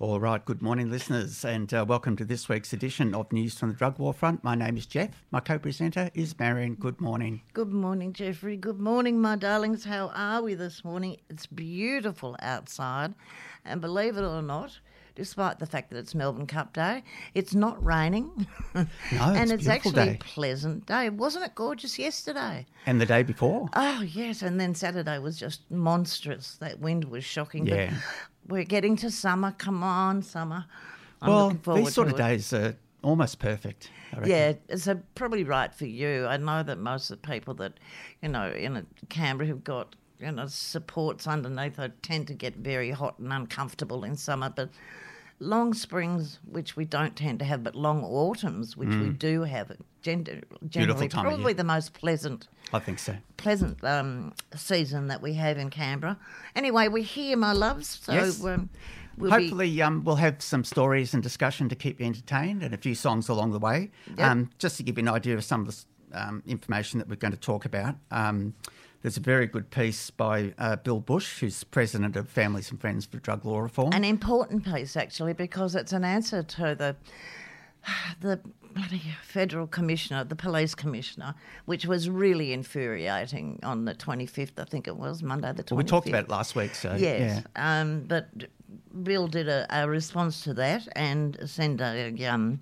All right, good morning, listeners, and uh, welcome to this week's edition of News from the Drug War Front. My name is Jeff. My co presenter is Marion. Good morning. Good morning, Jeffrey. Good morning, my darlings. How are we this morning? It's beautiful outside, and believe it or not, despite the fact that it's Melbourne Cup Day, it's not raining. No, and it's it's a beautiful actually a pleasant day. Wasn't it gorgeous yesterday? And the day before? Oh, yes. And then Saturday was just monstrous. That wind was shocking. Yeah. But we're getting to summer. Come on, summer. I'm well, looking forward these sort of it. days are almost perfect. I. Yeah, so probably right for you. I know that most of the people that, you know, in a Canberra who've got, you know, supports underneath, they tend to get very hot and uncomfortable in summer. But long springs, which we don't tend to have, but long autumns, which we do have, gen- generally time probably the most pleasant I think so. pleasant um, season that we have in Canberra. Anyway, we're here, my loves. So Yes. um, we'll be Hopefully, um, we'll have some stories and discussion to keep you entertained and a few songs along the way. Yep. Um, just to give you an idea of some of the um, information that we're going to talk about, um, there's a very good piece by uh, Bill Bush, who's president of Families and Friends for Drug Law Reform. an important piece actually because it's an answer to the the bloody federal commissioner, the police commissioner, which was really infuriating on the 25th, I think it was Monday the 25th. well, we talked about it last week, so Yes, yeah. um, but Bill did a, a response to that and sent a um,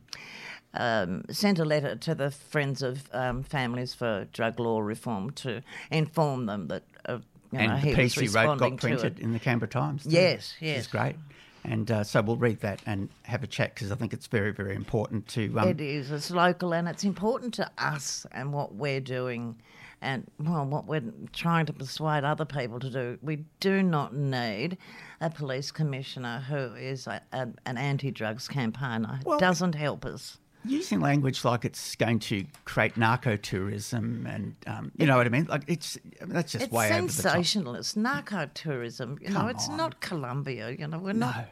um, sent a letter to the Friends of um, Families for Drug Law Reform to inform them that uh, you know, and he the piece he wrote got printed it. in the Canberra Times. too, Yes, Which is yes. great. And uh, so we'll read that and have a chat because I think it's very, very important to. Um, It is. It's local, and it's important to us and what we're doing, and well, what we're trying to persuade other people to do. We do not need a police commissioner who is a, a, an anti-drugs campaigner. Well- it doesn't help us. Using language like it's going to create narco tourism and um, you know what I mean? Like it's that's just It's way over the top. sensationalist narco tourism. You know, it's on. not Colombia. You know, we're No. not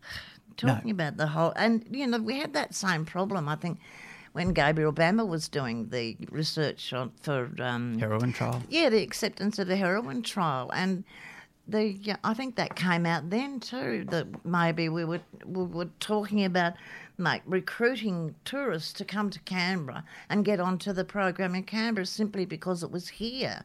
talking about the whole. And you know, we had that same problem. I think when Gabriel Bammer was doing the research on for um, Heroin trial. Yeah, the acceptance of the heroin trial, and the yeah, I think that came out then too. That maybe we were we were talking about like recruiting tourists to come to Canberra and get onto the program in Canberra simply because it was here,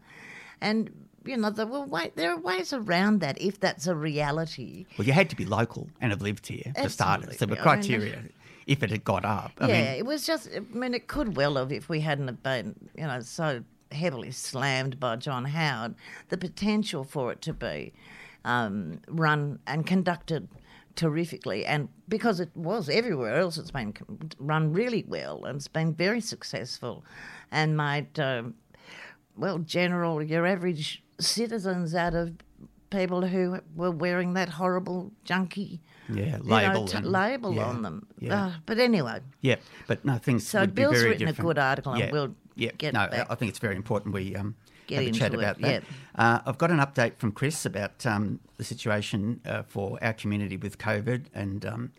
and you know there were way, there are ways around that if that's a reality. Well, you had to be local and have lived here for starters. There were Absolutely. I mean, criteria if it had got up. I yeah, mean, it was just. I mean, it could well have if we hadn't have been, you know, so heavily slammed by John Howard. The potential for it to be um, run and conducted terrifically, and because it was everywhere else, it's been run really well and it's been very successful, and made um, well, general your average citizens out of people who were wearing that horrible junky yeah, you know, label t- label yeah, on them. Yeah, Uh, but anyway, yeah, but no, things So would Bill's be very written a good article and yeah, we'll yeah. get no, back- I think it's very important we um, Get have a chat it, about that. Uh, I've got an update from Chris about um, the situation uh, for our community with COVID and. Um,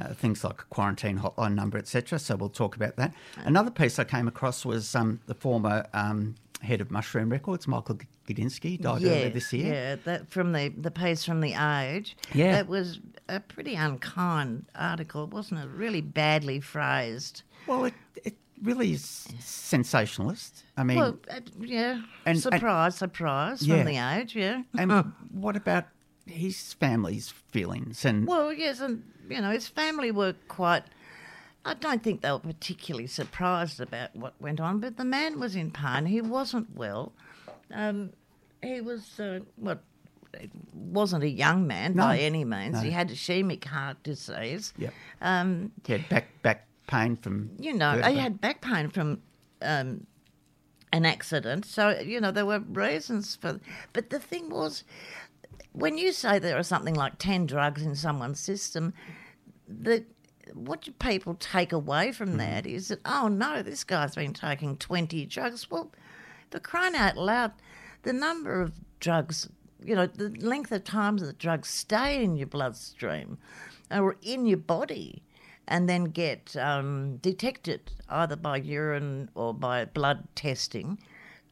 uh, things like a quarantine hotline number, etc. So we'll talk about that. Another piece I came across was um, the former um, head of Mushroom Records, Michael Gudinski, died earlier this year. Yeah, that from the the piece from the Age. Yeah. that was a pretty unkind article, wasn't it? Really badly phrased. Well, it, it really is sensationalist. I mean, Well, uh, yeah, and- surprise, surprise Yeah. from the Age. Yeah, and what about his family's feelings? And Well, yes, and you know his family were quite. I don't think they were particularly surprised about what went on, but the man was in pain. He wasn't well. Um, he was uh, what wasn't a young man No, by any means. no. He had ischemic heart disease. Yep. Um, he had back back pain from you know, vertebra. he had back pain from um, an accident. So, you know, there were reasons for. But the thing was, when you say there are something like 10 drugs in someone's system, the, what do people take away Hmm. from that is that, oh no, this guy's been taking 20 drugs. Well, for crying out loud, the number of drugs, you know, the length of times that drugs stay in your bloodstream or in your body and then get um, detected either by urine or by blood testing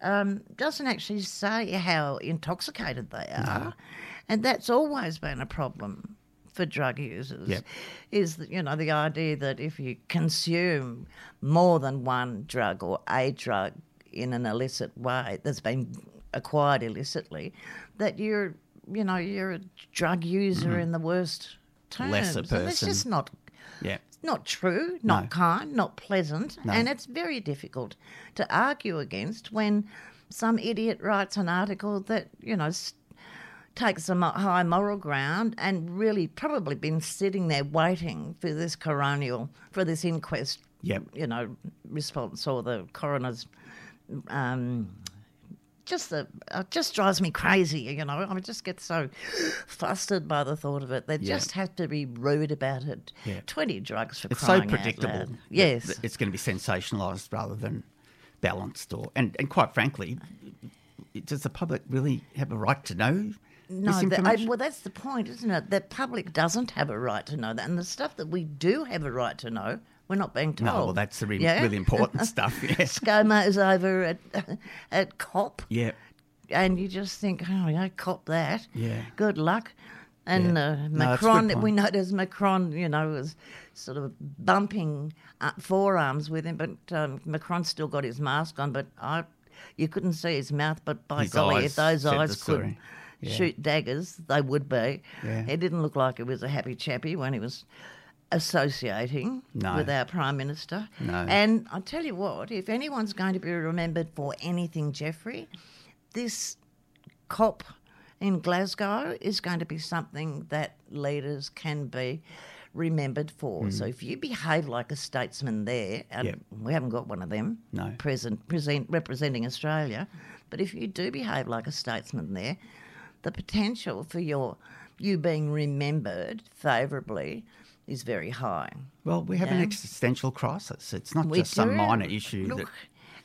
um, doesn't actually say how intoxicated they are. And that's always been a problem for drug users Yep. is that, you know the idea that if you consume more than one drug or a drug in an illicit way that's been acquired illicitly, that you're you know you're a drug user in the worst terms. Lesser And it's person. just not Yeah. It's not true, not No. kind, not pleasant, No. and it's very difficult to argue against when some idiot writes an article that you know takes a mo- high moral ground and really probably been sitting there waiting for this coronial for this inquest. Yep. You know, response or the coroner's. Um, just the it just drives me crazy, you know. I just get so flustered by the thought of it. They Yeah. just have to be rude about it. Yeah. Twenty drugs for It's so predictable. Yes, it's going to be sensationalised rather than balanced. Or and, and quite frankly, does the public really have a right to know no. the- I- well, that's the point, isn't it? The public doesn't have a right to know that, and the stuff that we do have a right to know, we're not being told. no, well, that's the re- Yeah? really important stuff. Yeah. ScoMo's over at at COP, yeah. and you just think, oh, yeah, cop that. Yeah. Good luck. And Yeah. uh, No, that's a good Macron, point. we noticed Macron, you know, was sort of bumping forearms with him, but um, Macron still got his mask on, but I, you couldn't see his mouth. But by His golly, if those eyes could. Yeah. shoot daggers, they would be. Yeah. It didn't look like he was a happy chappy when he was associating No. with our Prime Minister. No. And I tell you what, if anyone's going to be remembered for anything, Jeffrey, this COP in Glasgow is going to be something that leaders can be remembered for. Mm. So if you behave like a statesman there, and Yep. we haven't got one of them No. present, present representing Australia, but if you do behave like a statesman there, the potential for your you being remembered favourably is very high. Well, we have an existential crisis. It's not We just some minor issue that Look,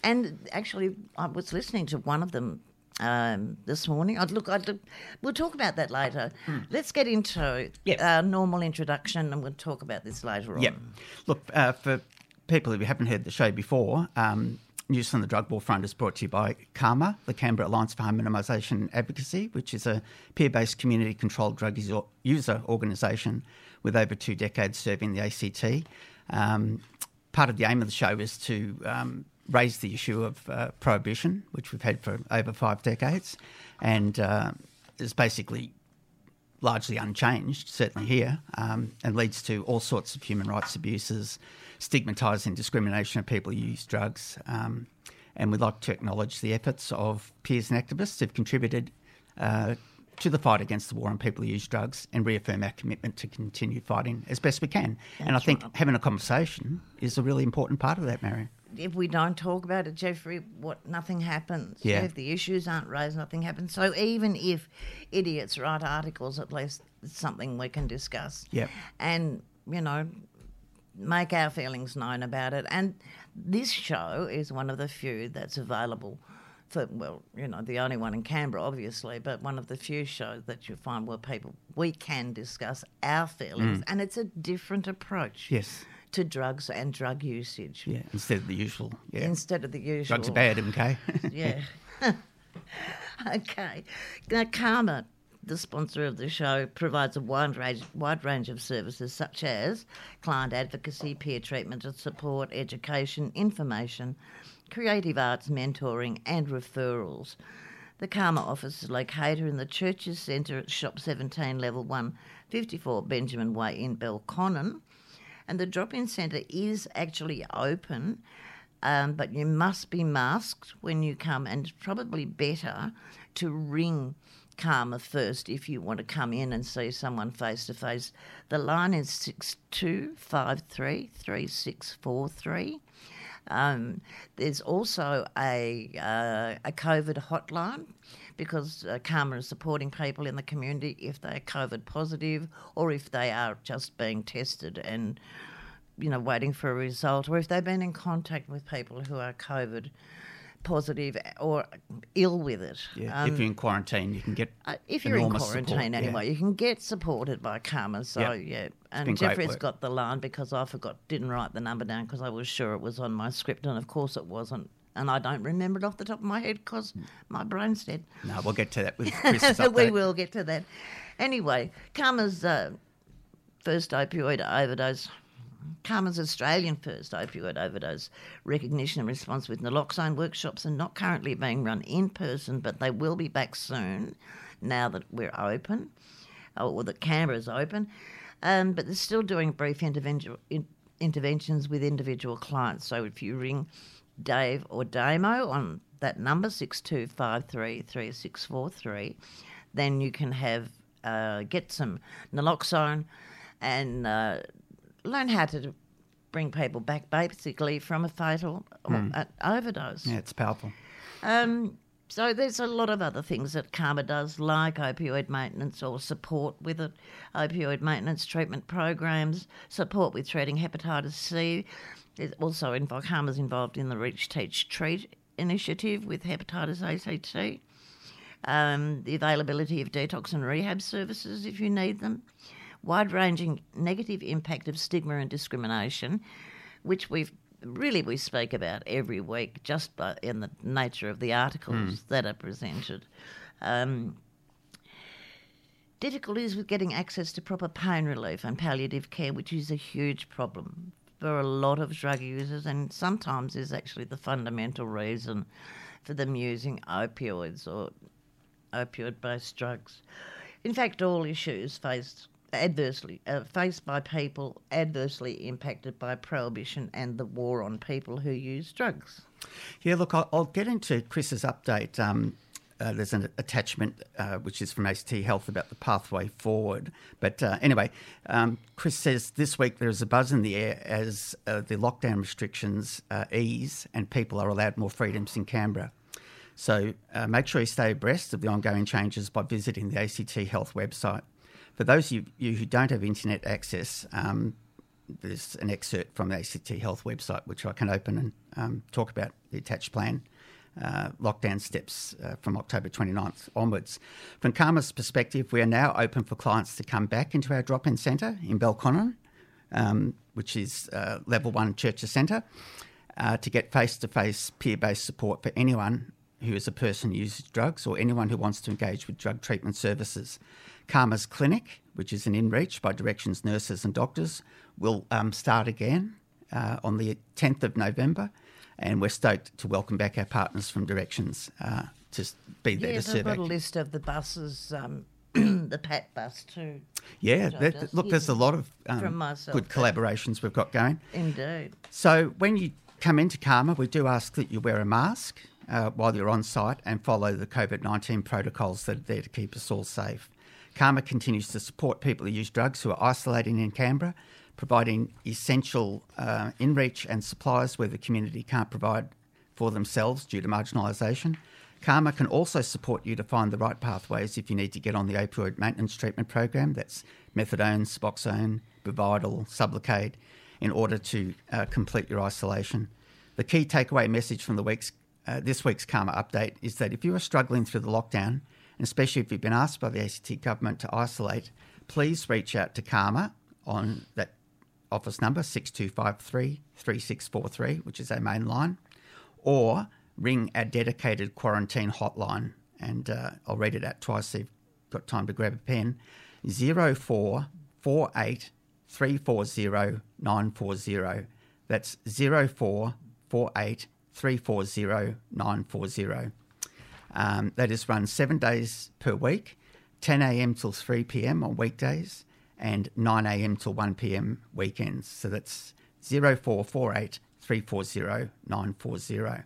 and actually, I was listening to one of them um, this morning. I'd look. I'd, we'll talk about that later. Let's get into Yep. our normal introduction, and we'll talk about this later on. Yep. Look, uh, for people who haven't heard the show before, um, News from the Drug War Front is brought to you by CAHMA, the Canberra Alliance for Harm Minimisation Advocacy, which is a peer based community controlled drug user, organisation with over two decades serving the ACT. Um, part of the aim of the show is to um, raise the issue of uh, prohibition, which we've had for over five decades, and uh, is basically largely unchanged, certainly here, um, and leads to all sorts of human rights abuses, stigmatising discrimination of people who use drugs. Um, and we'd like to acknowledge the efforts of peers and activists who've contributed uh, to the fight against the war on people who use drugs and reaffirm our commitment to continue fighting as best we can. and I think right. having a conversation is a really important part of that, Marion. If we don't talk about it, Jeffrey, what nothing happens. Yeah. If the issues aren't raised, nothing happens. So even if idiots write articles, at least it's something we can discuss. Yep. And you know, make our feelings known about it. And this show is one of the few that's available for, well, you know, the only one in Canberra, obviously, but one of the few shows that you find where people, we can discuss our feelings. And it's a different approach Mm. Yes. to drugs and drug usage Yeah, instead of the usual. Yeah. instead of the usual. Drugs are bad, MK. Yeah. okay. Now, CAHMA, the sponsor of the show, provides a wide range, wide range of services such as client advocacy, peer treatment and support, education, information, creative arts mentoring, and referrals. The CAHMA office is located in the Churches Centre at Shop 17, Level 1, 54 Benjamin Way in Belconnen. And the drop in centre is actually open, um, but you must be masked when you come, and it's probably better to ring CAHMA first if you want to come in and see someone face to face. The line is 6253 3643. Um, there's also a uh, a COVID hotline because uh, CAHMA is supporting people in the community if they're COVID positive or if they are just being tested and you know waiting for a result or if they've been in contact with people who are COVID positive or ill with it. Yeah, Um, if you're in quarantine, you can get uh, if you're in quarantine support, yeah. anyway, you can get supported by CAHMA. So Yeah. yeah, and Jeffrey's got the line because I forgot, didn't write the number down because I was sure it was on my script, and of course it wasn't. And I don't remember it off the top of my head because my brain's dead. No, we'll get to that with Chris. we will get to that. Anyway, CAHMA's uh, first opioid overdose. CAHMA's Australian first opioid overdose recognition and response with naloxone workshops are not currently being run in person, but they will be back soon now that we're open, or that Canberra's open. Um, but they're still doing brief intervention, in, interventions with individual clients. So if you ring Dave or Damo on that number, 62533643, then you can have uh, get some naloxone and uh, learn how to bring people back basically from a fatal mm. overdose. Yeah, it's powerful. Um, so there's a lot of other things that CAHMA does, like opioid maintenance or support with it, opioid maintenance treatment programs, support with treating hepatitis C. There's also involved, CAHMA's involved in the Reach, Teach, Treat initiative with hepatitis ACT. Um, the availability of detox and rehab services if you need them, wide ranging negative impact of stigma and discrimination, which we've really we speak about every week just by, in the nature of the articles mm. that are presented. Um, difficulties with getting access to proper pain relief and palliative care, which is a huge problem for a lot of drug users, and sometimes is actually the fundamental reason for them using opioids or opioid based drugs. In fact, all issues faced adversely uh, faced by people adversely impacted by prohibition and the war on people who use drugs. Yeah, look, I'll, I'll get into Chris's update. Um, uh, there's an attachment uh, which is from ACT Health about the pathway forward. But uh, anyway, um, Chris says this week there is a buzz in the air as uh, the lockdown restrictions uh, ease and people are allowed more freedoms in Canberra. So make sure you stay abreast of the ongoing changes by visiting the ACT Health website. For those of you who don't have internet access, um, there's an excerpt from the ACT Health website which I can open and um, talk about the attached plan. Uh, lockdown steps uh, from October 29th onwards. From CAHMA's perspective, we are now open for clients to come back into our drop in centre in Belconnen, um, which is uh, level one Churches Centre, uh, to get face to face peer based support for anyone who is a person who uses drugs or anyone who wants to engage with drug treatment services. CAHMA's Clinic, which is an InReach by Directions nurses and doctors, will um, start again uh, on the 10th of November, and we're stoked to welcome back our partners from Directions uh, to be there yeah, to serve. Yeah, got a list of the buses. Um, the PAT bus too. Yeah, that, look, there's a lot of um, good collaborations we've got going. Indeed. So when you come into CAHMA, we do ask that you wear a mask uh, while you're on site and follow the COVID 19 protocols that are there to keep us all safe. CAHMA continues to support people who use drugs who are isolating in Canberra, providing essential uh, in reach and supplies where the community can't provide for themselves due to marginalisation. CAHMA can also support you to find the right pathways if you need to get on the opioid maintenance treatment program. That's methadone, Suboxone, Buvidal, Sublocade, in order to uh, complete your isolation. The key takeaway message from the week's, uh, this week's CAHMA update is that if you are struggling through the lockdown, and especially if you've been asked by the ACT government to isolate, please reach out to CAHMA on that office number 6253 3643, which is our main line, or ring our dedicated quarantine hotline. And uh, I'll read it out twice so you've got time to grab a pen 0448 340 940. That's 0448 340 940. Um, that is run seven days per week, 10 a.m. till 3 p.m. on weekdays, and 9 a.m. till 1 p.m. weekends. So that's 0448 340 940.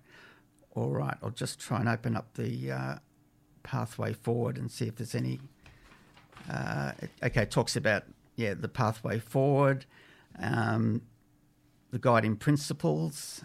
All right, I'll just try and open up the uh, pathway forward and see if there's any. Uh, okay, talks about yeah the pathway forward, um, the guiding principles,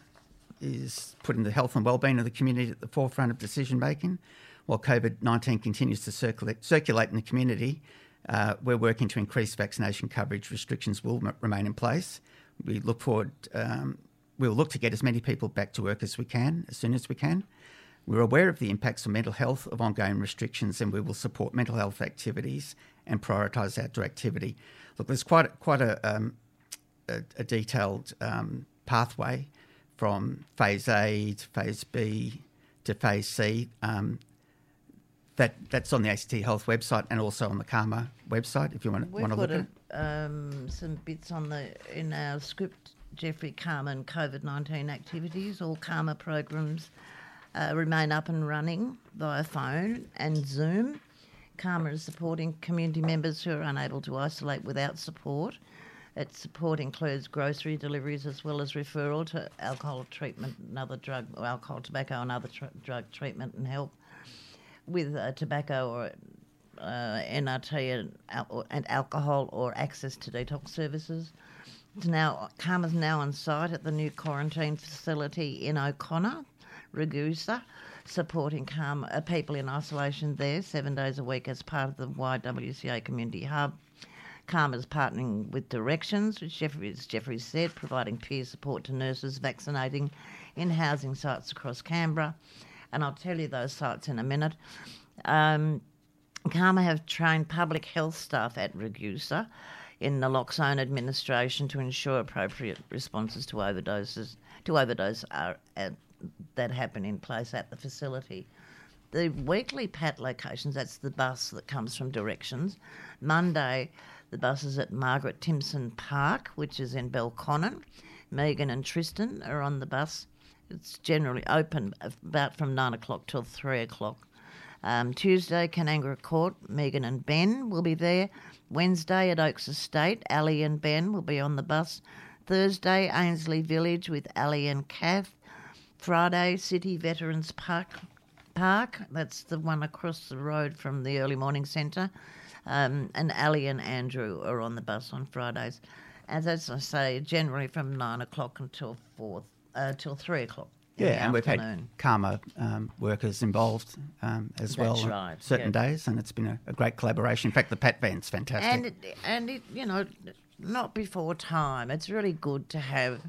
is putting the health and well-being of the community at the forefront of decision making. While COVID nineteen continues to circulate, circulate in the community, uh, we're working to increase vaccination coverage. Restrictions will m- remain in place. We look forward. Um, we will look to get as many people back to work as we can, as soon as we can. We're aware of the impacts on mental health of ongoing restrictions, and we will support mental health activities and prioritise outdoor activity. Look, there's quite a, quite a, um, a, a detailed um, pathway from phase A to phase B to phase C. Um, that that's on the ACT Health website and also on the CAHMA website if you want, want to look at um, some bits on the in our script. Jeffrey CAHMA COVID nineteen activities. All CAHMA programs uh, remain up and running via phone and Zoom. CAHMA is supporting community members who are unable to isolate without support. Its support includes grocery deliveries as well as referral to alcohol treatment and other drug, alcohol, tobacco, and other tr- drug treatment and help with uh, tobacco or uh, NRT and, al- and alcohol or access to detox services. It's now CAHMA's now on site at the new quarantine facility in O'Connor, Ragusa, supporting CAHMA, uh, people in isolation there seven days a week as part of the YWCA Community Hub. CAHMA's partnering with Directions, which Jeffrey, as Jeffrey said, providing peer support to nurses vaccinating in housing sites across Canberra. And I'll tell you those sites in a minute. Um, CAHMA have trained public health staff at Ragusa in the naloxone administration to ensure appropriate responses to overdoses to overdose are at, that happen in place at the facility. The weekly PAT locations, that's the bus that comes from directions. Monday, the bus is at Margaret Timpson Park, which is in Belconnen. Megan and Tristan are on the bus. It's generally open about from nine o'clock till three o'clock. Um, Tuesday, Kanangra Court, Megan and Ben will be there. Wednesday at Oaks Estate, Ali and Ben will be on the bus. Thursday, Ainslie Village with Ali and Kath. Friday, City Veterans Park, Park. That's the one across the road from the early morning centre. Um, and Ali and Andrew are on the bus on Fridays. And as I say, generally from nine o'clock until four, uh, till three o'clock. Yeah, and we've had. CAHMA um, workers involved um, as well That's on right, certain yeah. days, and it's been a, a great collaboration. In fact, the Pat Van's fantastic. And it, and it, you know, not before time. It's really good to have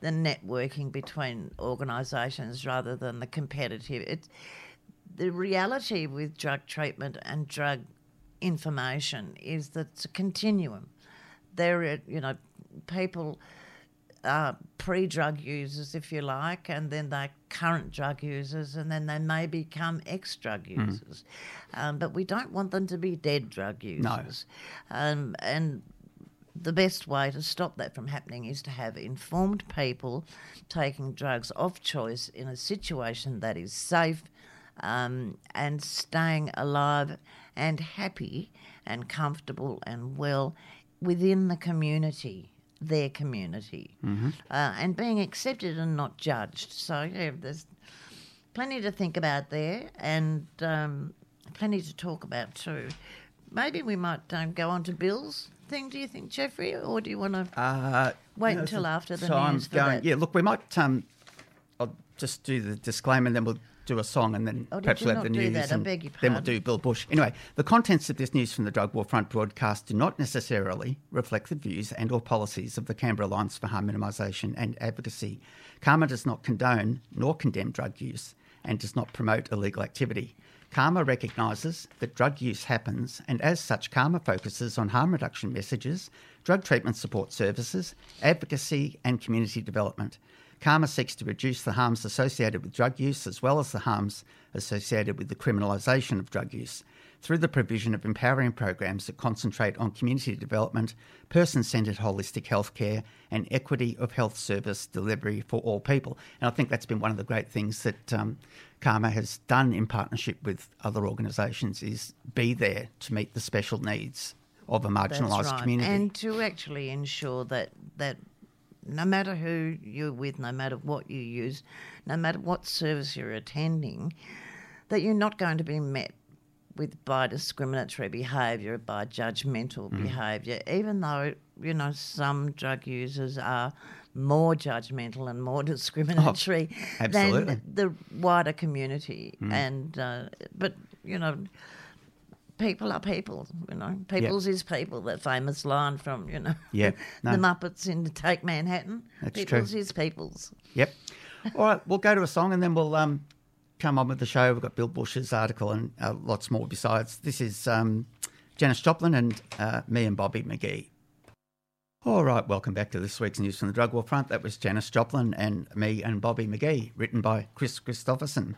the networking between organisations rather than the competitive. It's the reality with drug treatment and drug information is that it's a continuum. There, are, you know, people are pre-drug users, if you like, and then they're current drug users, and then they may become ex-drug users. Um, but we don't want them to be dead drug users. Um, and the best way to stop that from happening is to have informed people taking drugs of choice in a situation that is safe um, and staying alive and happy and comfortable and well within the community, their community, uh, and being accepted and not judged. So, yeah, there's plenty to think about there and um, plenty to talk about too. Maybe we might um, go on to Bill's thing, do you think, Jeffrey, or do you want to Uh, wait no, until after the so I'm news for going, that? Yeah, look, we might. Um, I'll just do the disclaimer, and then we'll do a song, and then Oh, perhaps we'll have the news. that? I and beg your Then we'll do Bill Bush. Anyway, the contents of this news from the Drug War Front broadcast do not necessarily reflect the views and/or policies of the Canberra Alliance for Harm Minimisation and Advocacy. CAHMA does not condone nor condemn drug use and does not promote illegal activity. CAHMA recognises that drug use happens, and as such, CAHMA focuses on harm reduction messages, drug treatment support services, advocacy, and community development. CAHMA seeks to reduce the harms associated with drug use as well as the harms associated with the criminalisation of drug use through the provision of empowering programs that concentrate on community development, person centred holistic healthcare, and equity of health service delivery for all people. And I think that's been one of the great things that um, CAHMA has done in partnership with other organisations is be there to meet the special needs of a marginalised right. community. And to actually ensure that that no matter who you're with, no matter what you use, no matter what service you're attending, that you're not going to be met with by discriminatory behaviour, by judgmental Mm. behaviour, even though, you know, some drug users are more judgmental and more discriminatory Oh. Mm. than the wider community. And uh, but you know, people are people. You know, people's is people. That famous line from you know, Yeah, no. the Muppets in Take Manhattan. That's true. people's is people's. Yep. All right, we'll go to a song and then we'll um, come on with the show. We've got Bill Bush's article and uh, lots more besides. This is um, Janis Joplin and uh, me and Bobby McGee. All right, welcome back to this week's news from the drug war front. That was Janis Joplin and me and Bobby McGee, written by Kris Kristofferson.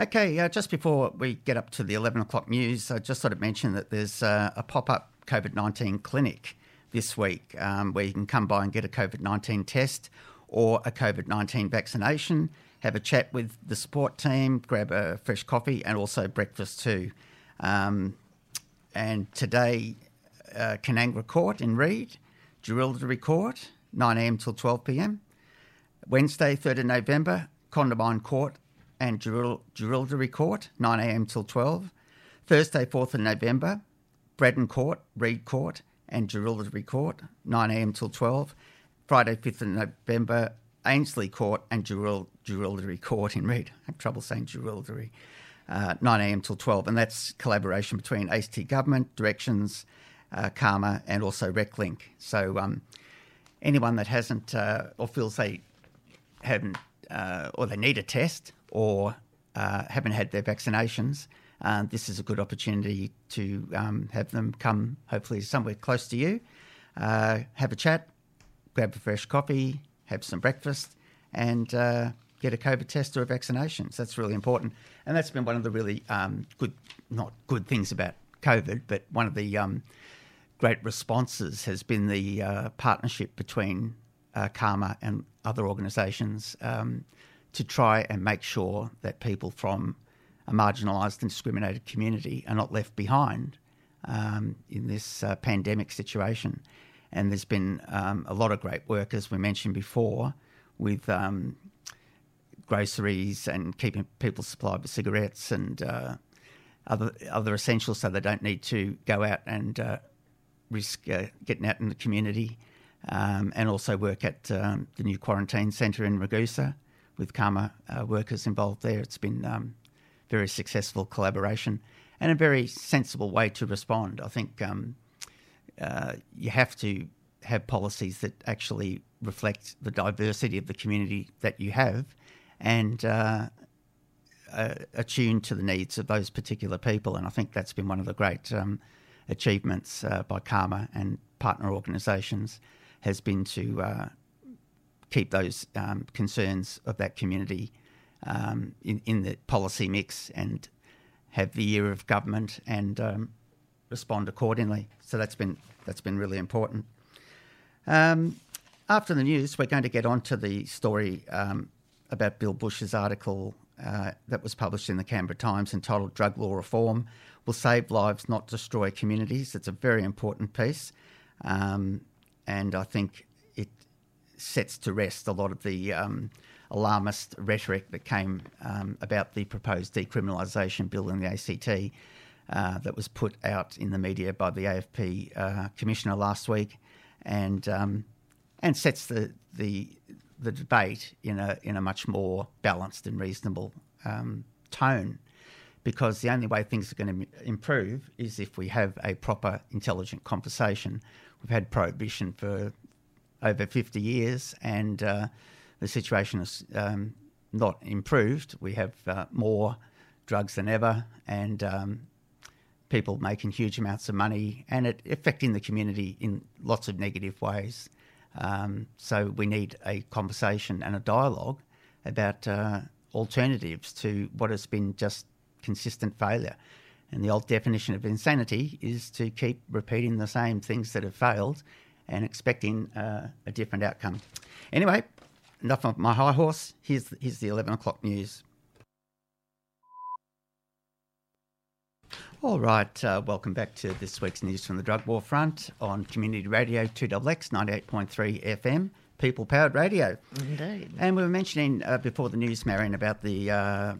Okay, uh, just before we get up to the 11 o'clock news, I just thought I'd mention that there's uh, a pop up COVID 19 clinic this week, um, where you can come by and get a COVID 19 test or a COVID 19 vaccination, have a chat with the support team, grab a fresh coffee, and also breakfast too. Um, and today, uh, Kanangra Court in Reid, Jerilderie Court, 9am till 12pm. Wednesday, 3rd of November, Condamine Court and Jerilderie Court, 9am till 12. Thursday, 4th of November, Braddon Court, Reid Court and Jerilderie Court, 9am till 12. Friday, 5th of November, Ainslie Court and Jerilderie Court in Reid. I have trouble saying Jerilderie. Uh, 9am till 12. And that's collaboration between ACT Government, Directions, uh, CAHMA, and also RecLink. So um, anyone that hasn't uh, or feels they haven't uh, or they need a test or uh, haven't had their vaccinations, uh, this is a good opportunity to um, have them come, hopefully, somewhere close to you, uh, have a chat, grab a fresh coffee, have some breakfast, and uh, get a COVID test or a vaccination. So that's really important. And that's been one of the really um, good, not good things about COVID, but one of the um, great responses has been the uh, partnership between uh, CAHMA and other organisations um, to try and make sure that people from a marginalised and discriminated community are not left behind um, in this uh, pandemic situation. And there's been um, a lot of great work, as we mentioned before, with um, groceries and keeping people supplied with cigarettes and uh, other other essentials, so they don't need to go out and uh, risk uh, getting out in the community. Um, and also work at um, the new quarantine centre in Ragusa with CAHMA uh, workers involved there. It's been um, very successful collaboration and a very sensible way to respond. I think um, uh, you have to have policies that actually reflect the diversity of the community that you have and uh, uh, attune to the needs of those particular people. And I think that's been one of the great um, achievements uh, by CAHMA and partner organisations has been to uh, keep those um, concerns of that community um, in, in the policy mix and have the ear of government and um, respond accordingly. So that's been that's been really important. Um, after the news, we're going to get on to the story um, about Bill Bush's article uh, that was published in the Canberra Times entitled "Drug Law Reform Will Save Lives, Not Destroy Communities." It's a very important piece, um, and I think it sets to rest a lot of the um, alarmist rhetoric that came um, about the proposed decriminalisation bill in the ACT uh, that was put out in the media by the AFP uh, commissioner last week, and um, and sets the the the debate in a in a much more balanced and reasonable um, tone, because the only way things are going to improve is if we have a proper, intelligent conversation. We've had prohibition for over fifty years, and uh, the situation has um, not improved. We have uh, more drugs than ever, and um, people making huge amounts of money, and it affecting the community in lots of negative ways. Um, so we need a conversation and a dialogue about uh, alternatives to what has been just consistent failure. And the old definition of insanity is to keep repeating the same things that have failed and expecting uh, a different outcome. Anyway, enough of my high horse. Here's, here's the 11 o'clock news. All right, uh, welcome back to this week's news from the drug war front on Community Radio 2XX 98.3 FM, people powered radio. Indeed. And we were mentioning uh, before the news, Marion, about the uh,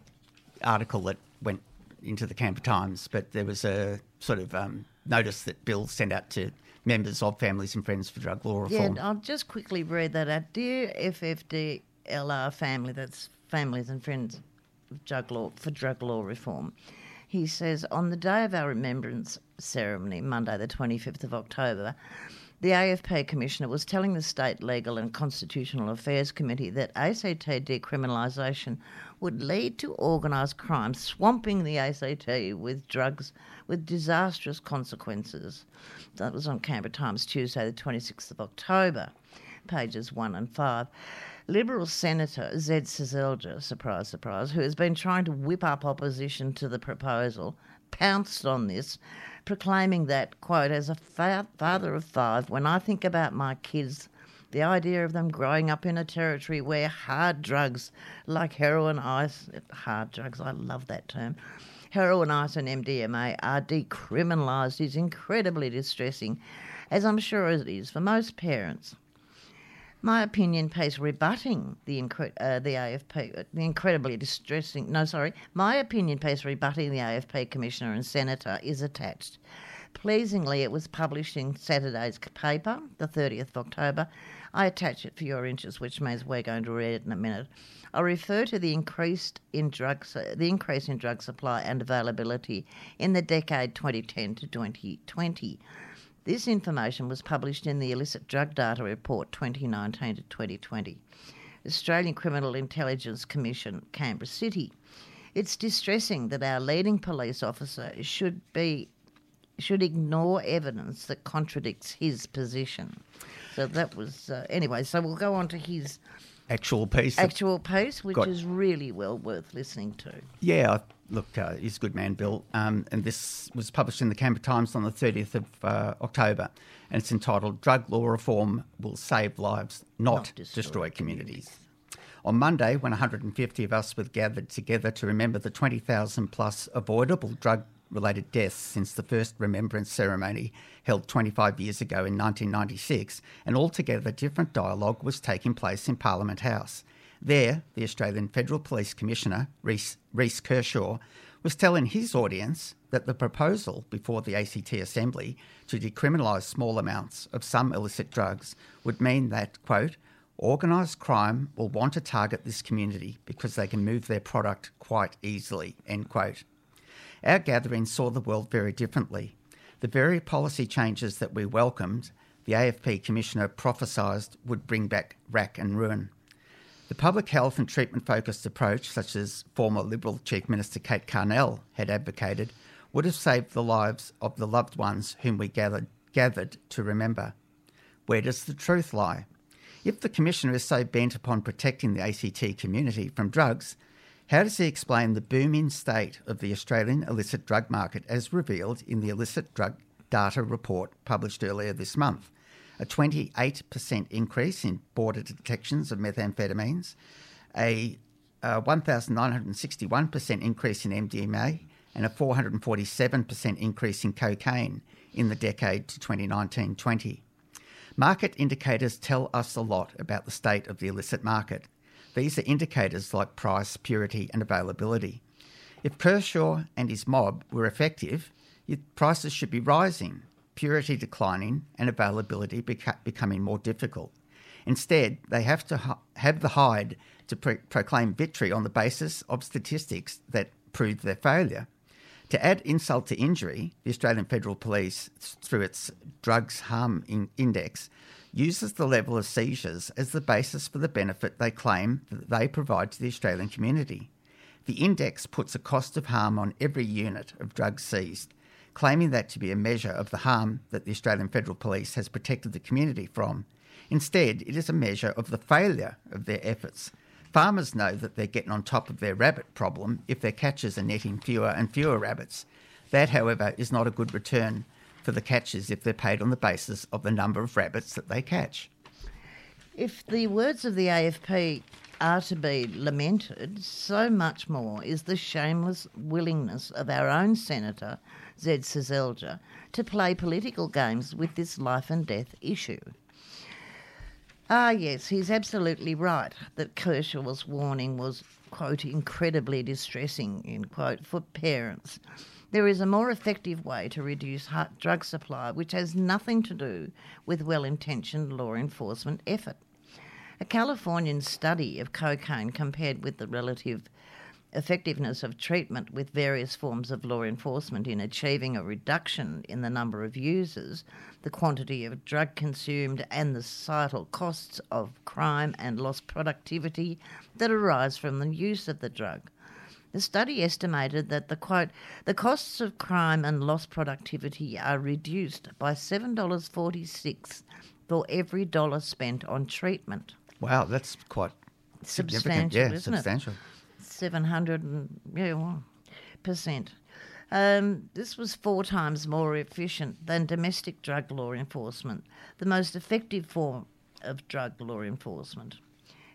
article that went into the Canberra Times, but there was a sort of um, notice that Bill sent out to members of Families and Friends for Drug Law Reform. Yeah, I'll just quickly read that out. Dear FFDLR family, that's Families and Friends of Drug Law, for Drug Law Reform. He says, on the day of our remembrance ceremony, Monday, the 25th of October, the AFP Commissioner was telling the State Legal and Constitutional Affairs Committee that ACT decriminalisation would lead to organised crime swamping the ACT with drugs with disastrous consequences. That was on Canberra Times Tuesday, the 26th of October, pages 1 and 5. Liberal Senator Zed Seselja, surprise, surprise, who has been trying to whip up opposition to the proposal, pounced on this, proclaiming that, quote, as a fa- father of five, when I think about my kids, the idea of them growing up in a territory where hard drugs like heroin, ice, hard drugs, I love that term, heroin, ice, and MDMA are decriminalised is incredibly distressing, as I'm sure it is for most parents. My opinion piece rebutting the incre- uh, the AFP, uh, the incredibly distressing. No, sorry, my opinion piece rebutting the AFP commissioner and senator is attached. Pleasingly, it was published in Saturday's paper, the 30th of October. I attach it for your interest, which means we're going to read it in a minute. I refer to the increased in drugs, the increase in drug supply and availability in the decade 2010 to 2020. This information was published in the Illicit Drug Data Report 2019 to 2020. Australian Criminal Intelligence Commission, Canberra City. It's distressing that our leading police officer should be should ignore evidence that contradicts his position. So that was uh, anyway. So we'll go on to his Actual piece. actual piece, which is really well worth listening to. Yeah, look, uh, he's a good man, Bill. Um, and this was published in the Canberra Times on the 30th of uh, October. And it's entitled Drug Law Reform Will Save Lives, Not, Not Destroy, Destroy communities. On Monday, when 150 of us were gathered together to remember the 20,000 plus avoidable drug related deaths since the first remembrance ceremony held 25 years ago in 1996, an altogether different dialogue was taking place in Parliament House. There, the Australian Federal Police Commissioner, Reece Kershaw, was telling his audience that the proposal before the ACT Assembly to decriminalise small amounts of some illicit drugs would mean that, quote, organised crime will want to target this community because they can move their product quite easily, end quote. Our gathering saw the world very differently. The very policy changes that we welcomed, the AFP Commissioner prophesied would bring back rack and ruin. The public health and treatment focused approach, such as former Liberal Chief Minister Kate Carnell had advocated, would have saved the lives of the loved ones whom we gathered, gathered to remember. Where does the truth lie? If the Commissioner is so bent upon protecting the ACT community from drugs, how does he explain the booming state of the Australian illicit drug market as revealed in the illicit drug data report published earlier this month? A 28% increase in border detections of methamphetamines, a, uh 1,961% increase in MDMA, and a 447% increase in cocaine in the decade to 2019 20. Market indicators tell us a lot about the state of the illicit market. These are indicators like price, purity, and availability. If Kershaw and his mob were effective, prices should be rising, purity declining, and availability beca- becoming more difficult. Instead, they have to h- have the hide to pro- proclaim victory on the basis of statistics that prove their failure. To add insult to injury, the Australian Federal Police, through its Drugs Harm in- Index, uses the level of seizures as the basis for the benefit they claim that they provide to the Australian community. The index puts a cost of harm on every unit of drugs seized, claiming that to be a measure of the harm that the Australian Federal Police has protected the community from. Instead, it is a measure of the failure of their efforts. Farmers know that they're getting on top of their rabbit problem if their catchers are netting fewer and fewer rabbits. That, however, is not a good return for the catchers if they're paid on the basis of the number of rabbits that they catch. If the words of the AFP are to be lamented, so much more is the shameless willingness of our own Senator, Zed Seselja, to play political games with this life and death issue. Ah, yes, he's absolutely right that Kershaw's warning was, quote, incredibly distressing, end quote, for parents. There is a more effective way to reduce drug supply, which has nothing to do with well intentioned law enforcement effort. A Californian study of cocaine compared with the relative effectiveness of treatment with various forms of law enforcement in achieving a reduction in the number of users, the quantity of drug consumed, and the societal costs of crime and lost productivity that arise from the use of the drug. The study estimated that the quote, the costs of crime and lost productivity are reduced by $7.46 for every dollar spent on treatment. Wow, that's quite significant. Substantial, Yeah, isn't it? substantial. 700 and, yeah, well, percent. Um, this was four times more efficient than domestic drug law enforcement, the most effective form of drug law enforcement.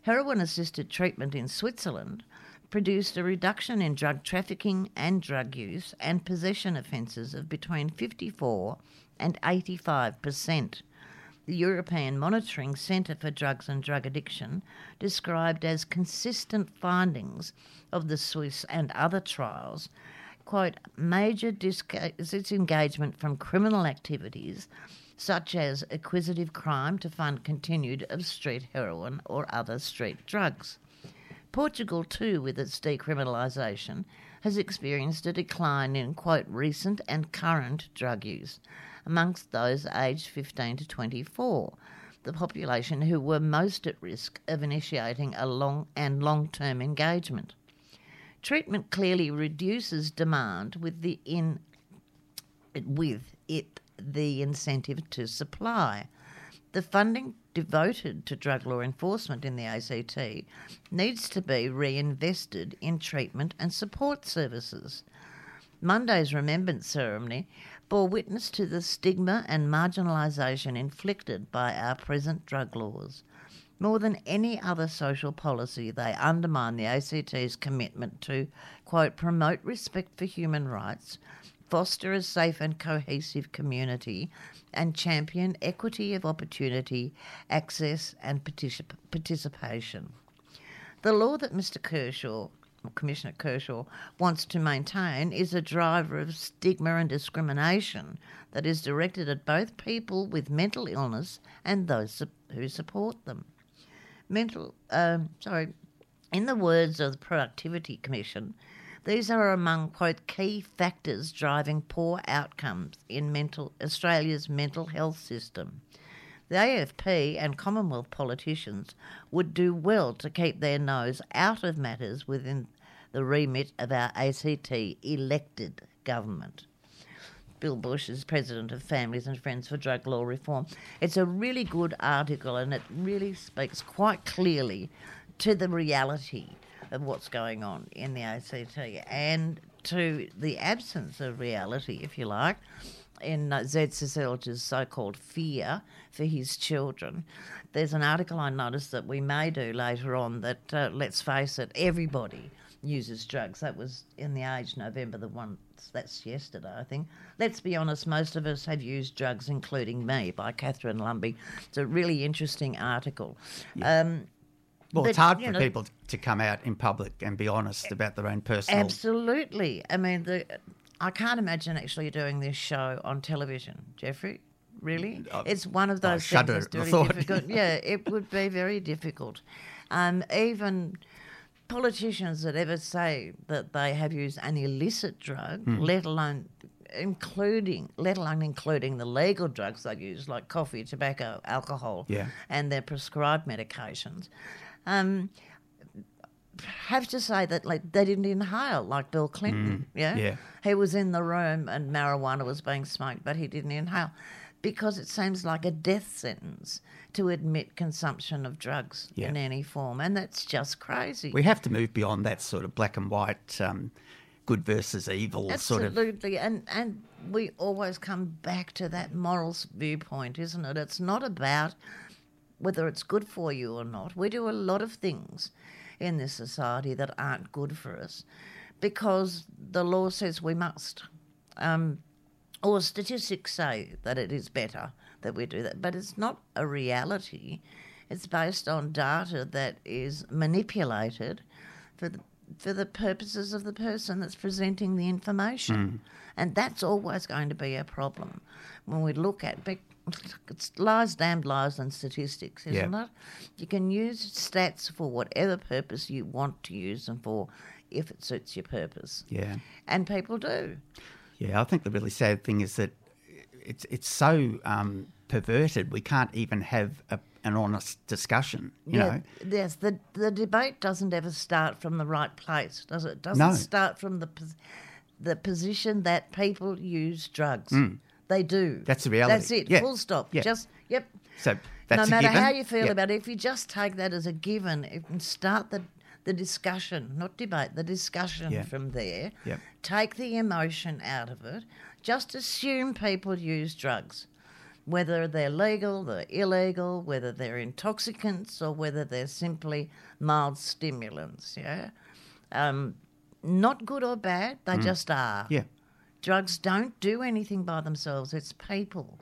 Heroin assisted treatment in Switzerland produced a reduction in drug trafficking and drug use and possession offences of between 54 and 85 percent. The European Monitoring Centre for Drugs and Drug Addiction described as consistent findings of the Swiss and other trials quote, major its engagement from criminal activities such as acquisitive crime to fund continued of street heroin or other street drugs. Portugal, too, with its decriminalisation, has experienced a decline in, quote, recent and current drug use amongst those aged 15 to 24, the population who were most at risk of initiating a long and long term engagement. Treatment clearly reduces demand with the in with it the incentive to supply. The funding devoted to drug law enforcement in the ACT needs to be reinvested in treatment and support services. Monday's Remembrance Ceremony bore witness to the stigma and marginalisation inflicted by our present drug laws. More than any other social policy, they undermine the ACT's commitment to, quote, promote respect for human rights, foster a safe and cohesive community, and champion equity of opportunity, access, and particip- participation. The law that Mr. Kershaw, Commissioner Kershaw, wants to maintain is a driver of stigma and discrimination that is directed at both people with mental illness and those who support them mental, um, sorry, in the words of the Productivity Commission, these are among, quote, key factors driving poor outcomes in mental, Australia's mental health system. The AFP and Commonwealth politicians would do well to keep their nose out of matters within the remit of our ACT elected government. Bill Bush is president of Families and Friends for Drug Law Reform. It's a really good article and it really speaks quite clearly to the reality of what's going on in the ACT and to the absence of reality, if you like, in uh, Zed Seselja's so-called fear for his children. There's an article I noticed that we may do later on that, uh, let's face it, everybody uses drugs. That was in the Age, November the one. That's yesterday, I think. Let's be honest, most of us have used drugs, including me, by Catharine Lumby. It's a really interesting article. Yeah. Um, well, but, it's hard for know, people to come out in public and be honest about their own personal. Absolutely. I mean, the, I can't imagine actually doing this show on television, Jeffrey. Really, uh, it's one of those things that's very difficult. yeah, it would be very difficult. Um, even politicians that ever say that they have used an illicit drug, mm. let alone including let alone including the legal drugs they use like coffee, tobacco, alcohol, yeah. and their prescribed medications. Um, have to say that like they didn't inhale like Bill Clinton. Mm, yeah? yeah, he was in the room and marijuana was being smoked, but he didn't inhale because it seems like a death sentence to admit consumption of drugs yeah. in any form, and that's just crazy. We have to move beyond that sort of black and white, um, good versus evil Absolutely. sort of. Absolutely, and and we always come back to that morals viewpoint, isn't it? It's not about whether it's good for you or not. We do a lot of things in this society that aren't good for us because the law says we must. Um, or statistics say that it is better that we do that, but it's not a reality. It's based on data that is manipulated for the, for the purposes of the person that's presenting the information. Mm. And that's always going to be a problem when we look at it's lies, damned lies, and statistics, isn't yeah. it? You can use stats for whatever purpose you want to use them for if it suits your purpose. Yeah. And people do. Yeah, I think the really sad thing is that it's it's so um, perverted. We can't even have a, an honest discussion. You yeah, know. Yes, the the debate doesn't ever start from the right place, does it? it doesn't no. start from the the position that people use drugs. Mm. They do. That's the reality. That's it. Yeah. Full stop. Yeah. Just yep. So no matter how you feel about it, if you just take that as a given and start the the discussion, not debate, the discussion from there. Yep. Take the emotion out of it. Just assume people use drugs, whether they're legal, they're illegal, whether they're intoxicants, or whether they're simply mild stimulants. Yeah, um, not good or bad, they just are. Mm. Yeah. Drugs don't do anything by themselves. It's people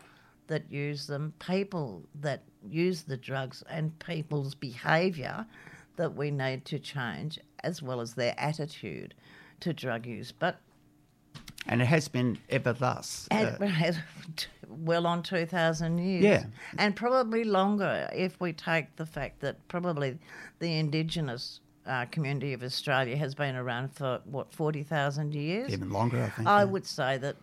that use them, people that use the drugs, and people's behaviour that we need to change, as well as their attitude to drug use. But And it has been ever thus. Uh, well on 2,000 years. Yeah. And probably longer if we take the fact that probably the Indigenous uh, community of Australia has been around for, what, 40,000 years? even longer, I think. I yeah. would say that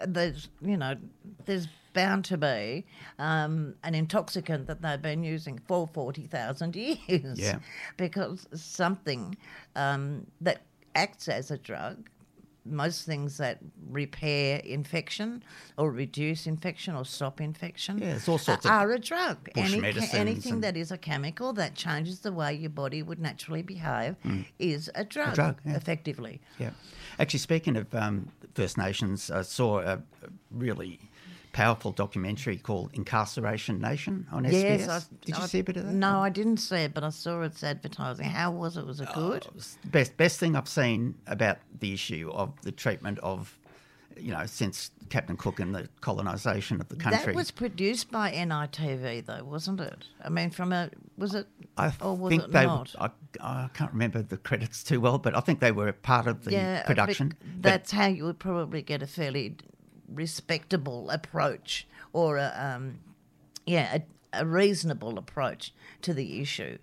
there's, you know, there's bound to be um, an intoxicant that they've been using for 40,000 years. Yeah. Because something um, that acts as a drug, most things that repair infection or reduce infection or stop infection Yeah, it's all sorts of are a drug. Any, anything that is a chemical that changes the way your body would naturally behave is a drug, Mm. drug, yeah. effectively. Yeah. Actually, speaking of um, First Nations, I saw a, a really powerful documentary called Incarceration Nation on SBS. Yes, I, Did you I- see a bit of that? No, I didn't see it, but I saw its advertising. How was it? Was it oh, good? It was the best best thing I've seen about the issue of the treatment of, you know, since Captain Cook and the colonisation of the country. That was produced by NITV, though, wasn't it? I mean, from a was it I or was think it they. not? I, I can't remember the credits too well, but I think they were a part of the yeah, production. That's how you would probably get a fairly respectable approach, or a um, yeah, a, a reasonable approach to the issue,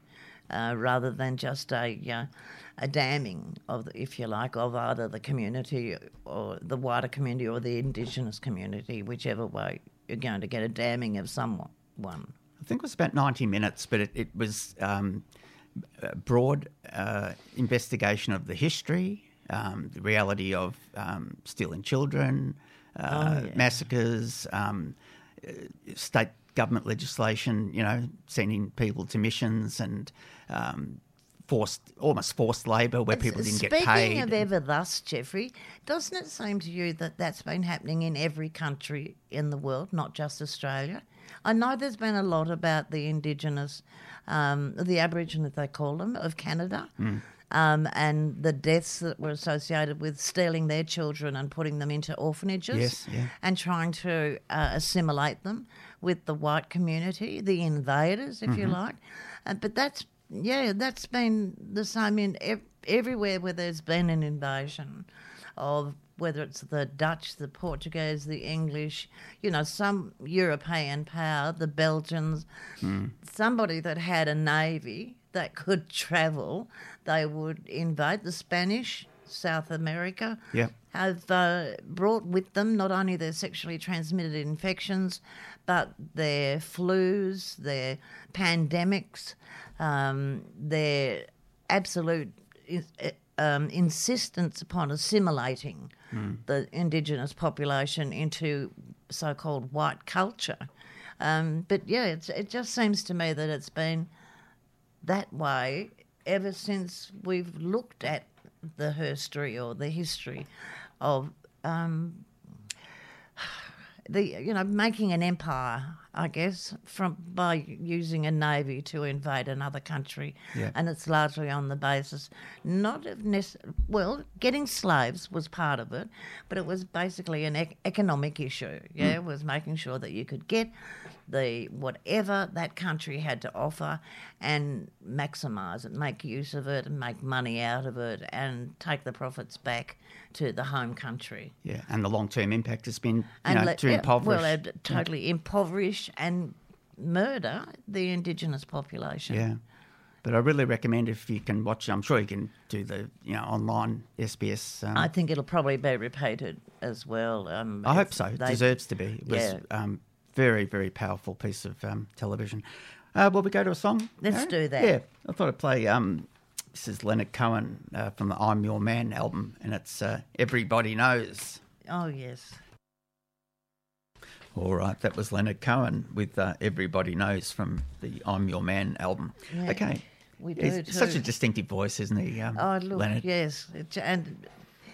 uh, rather than just a uh, a damning of, the, if you like, of either the community or the wider community or the Indigenous community, whichever way you're going to get a damning of someone. I think it was about 90 minutes, but it, it was um, broad uh, investigation of the history, um, the reality of um, stealing children, uh, Oh, yeah. massacres, um, uh, state government legislation, you know, sending people to missions and um, forced, almost forced labour where people didn't get paid. Speaking of ever thus, Jeffrey, doesn't it seem to you that that's been happening in every country in the world, not just Australia? I know there's been a lot about the Indigenous, um, the Aboriginal, they call them, of Canada. Hmm. Um, and the deaths that were associated with stealing their children and putting them into orphanages Yes, yeah. and trying to uh, assimilate them with the white community, the invaders, if you Mm-hmm. like. Uh, but that's yeah, that's been the same in ev- everywhere where there's been an invasion of whether it's the Dutch, the Portuguese, the English, you know, some European power, the Belgians, somebody that had a navy that could travel, they would invade the Spanish, South America, Yeah. have uh, brought with them not only their sexually transmitted infections, but their flus, their pandemics, um, their absolute uh, um, insistence upon assimilating the indigenous population into so-called white culture. Um, but yeah, it's, it just seems to me that it's been that way ever since we've looked at the history or the history of um, the you know making an empire, I guess, from by using a navy to invade another country, Yeah. and it's largely on the basis not of nece- well, getting slaves was part of it, but it was basically an ec- economic issue. Yeah, it was making sure that you could get the whatever that country had to offer and maximize it, make use of it, and make money out of it, and take the profits back to the home country. Yeah, and the long term impact has been, you And know, let- to yeah, impoverish. Well, totally impoverish and murder the indigenous population. Yeah. But I really recommend if you can watch, I'm sure you can do the, you know, online SBS. Um, I think it'll probably be repeated as well. Um, I hope so. It deserves to be. It was Yeah. um, very, very powerful piece of um, television. Uh, will we go to a song? Let's Aaron? do that. Yeah. I thought I'd play, um, this is Leonard Cohen uh, from the I'm Your Man album, and it's uh, Everybody Knows. Oh, yes. All right, that was Leonard Cohen with uh, Everybody Knows from the I'm Your Man album. Yeah. Okay. We do He's too. such a distinctive voice, isn't he, um, Oh, look, Leonard? yes, it- and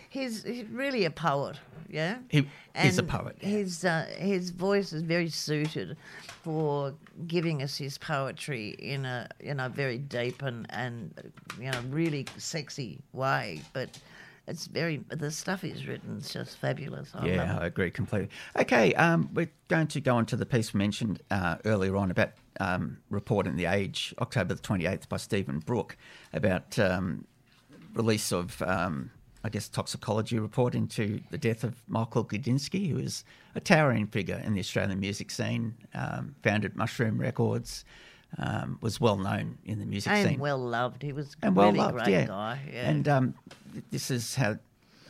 he's, he's really a poet. Yeah, He is a poet, yeah. His uh, his voice is very suited for giving us his poetry in a in a very deep and and you know really sexy way. But it's very the stuff he's written is just fabulous. I Yeah, I agree completely. Okay, um, we're going to go on to the piece we mentioned uh, earlier on about um, report in the Age, October the twenty eighth, by Stephen Brook, about um, release of, um, I guess, toxicology report into the death of Michael Gudinski, who is a towering figure in the Australian music scene. Um, founded Mushroom Records, um, was well known in the music and scene well loved. He was and well loved, great yeah. guy. Yeah. And um, this is how.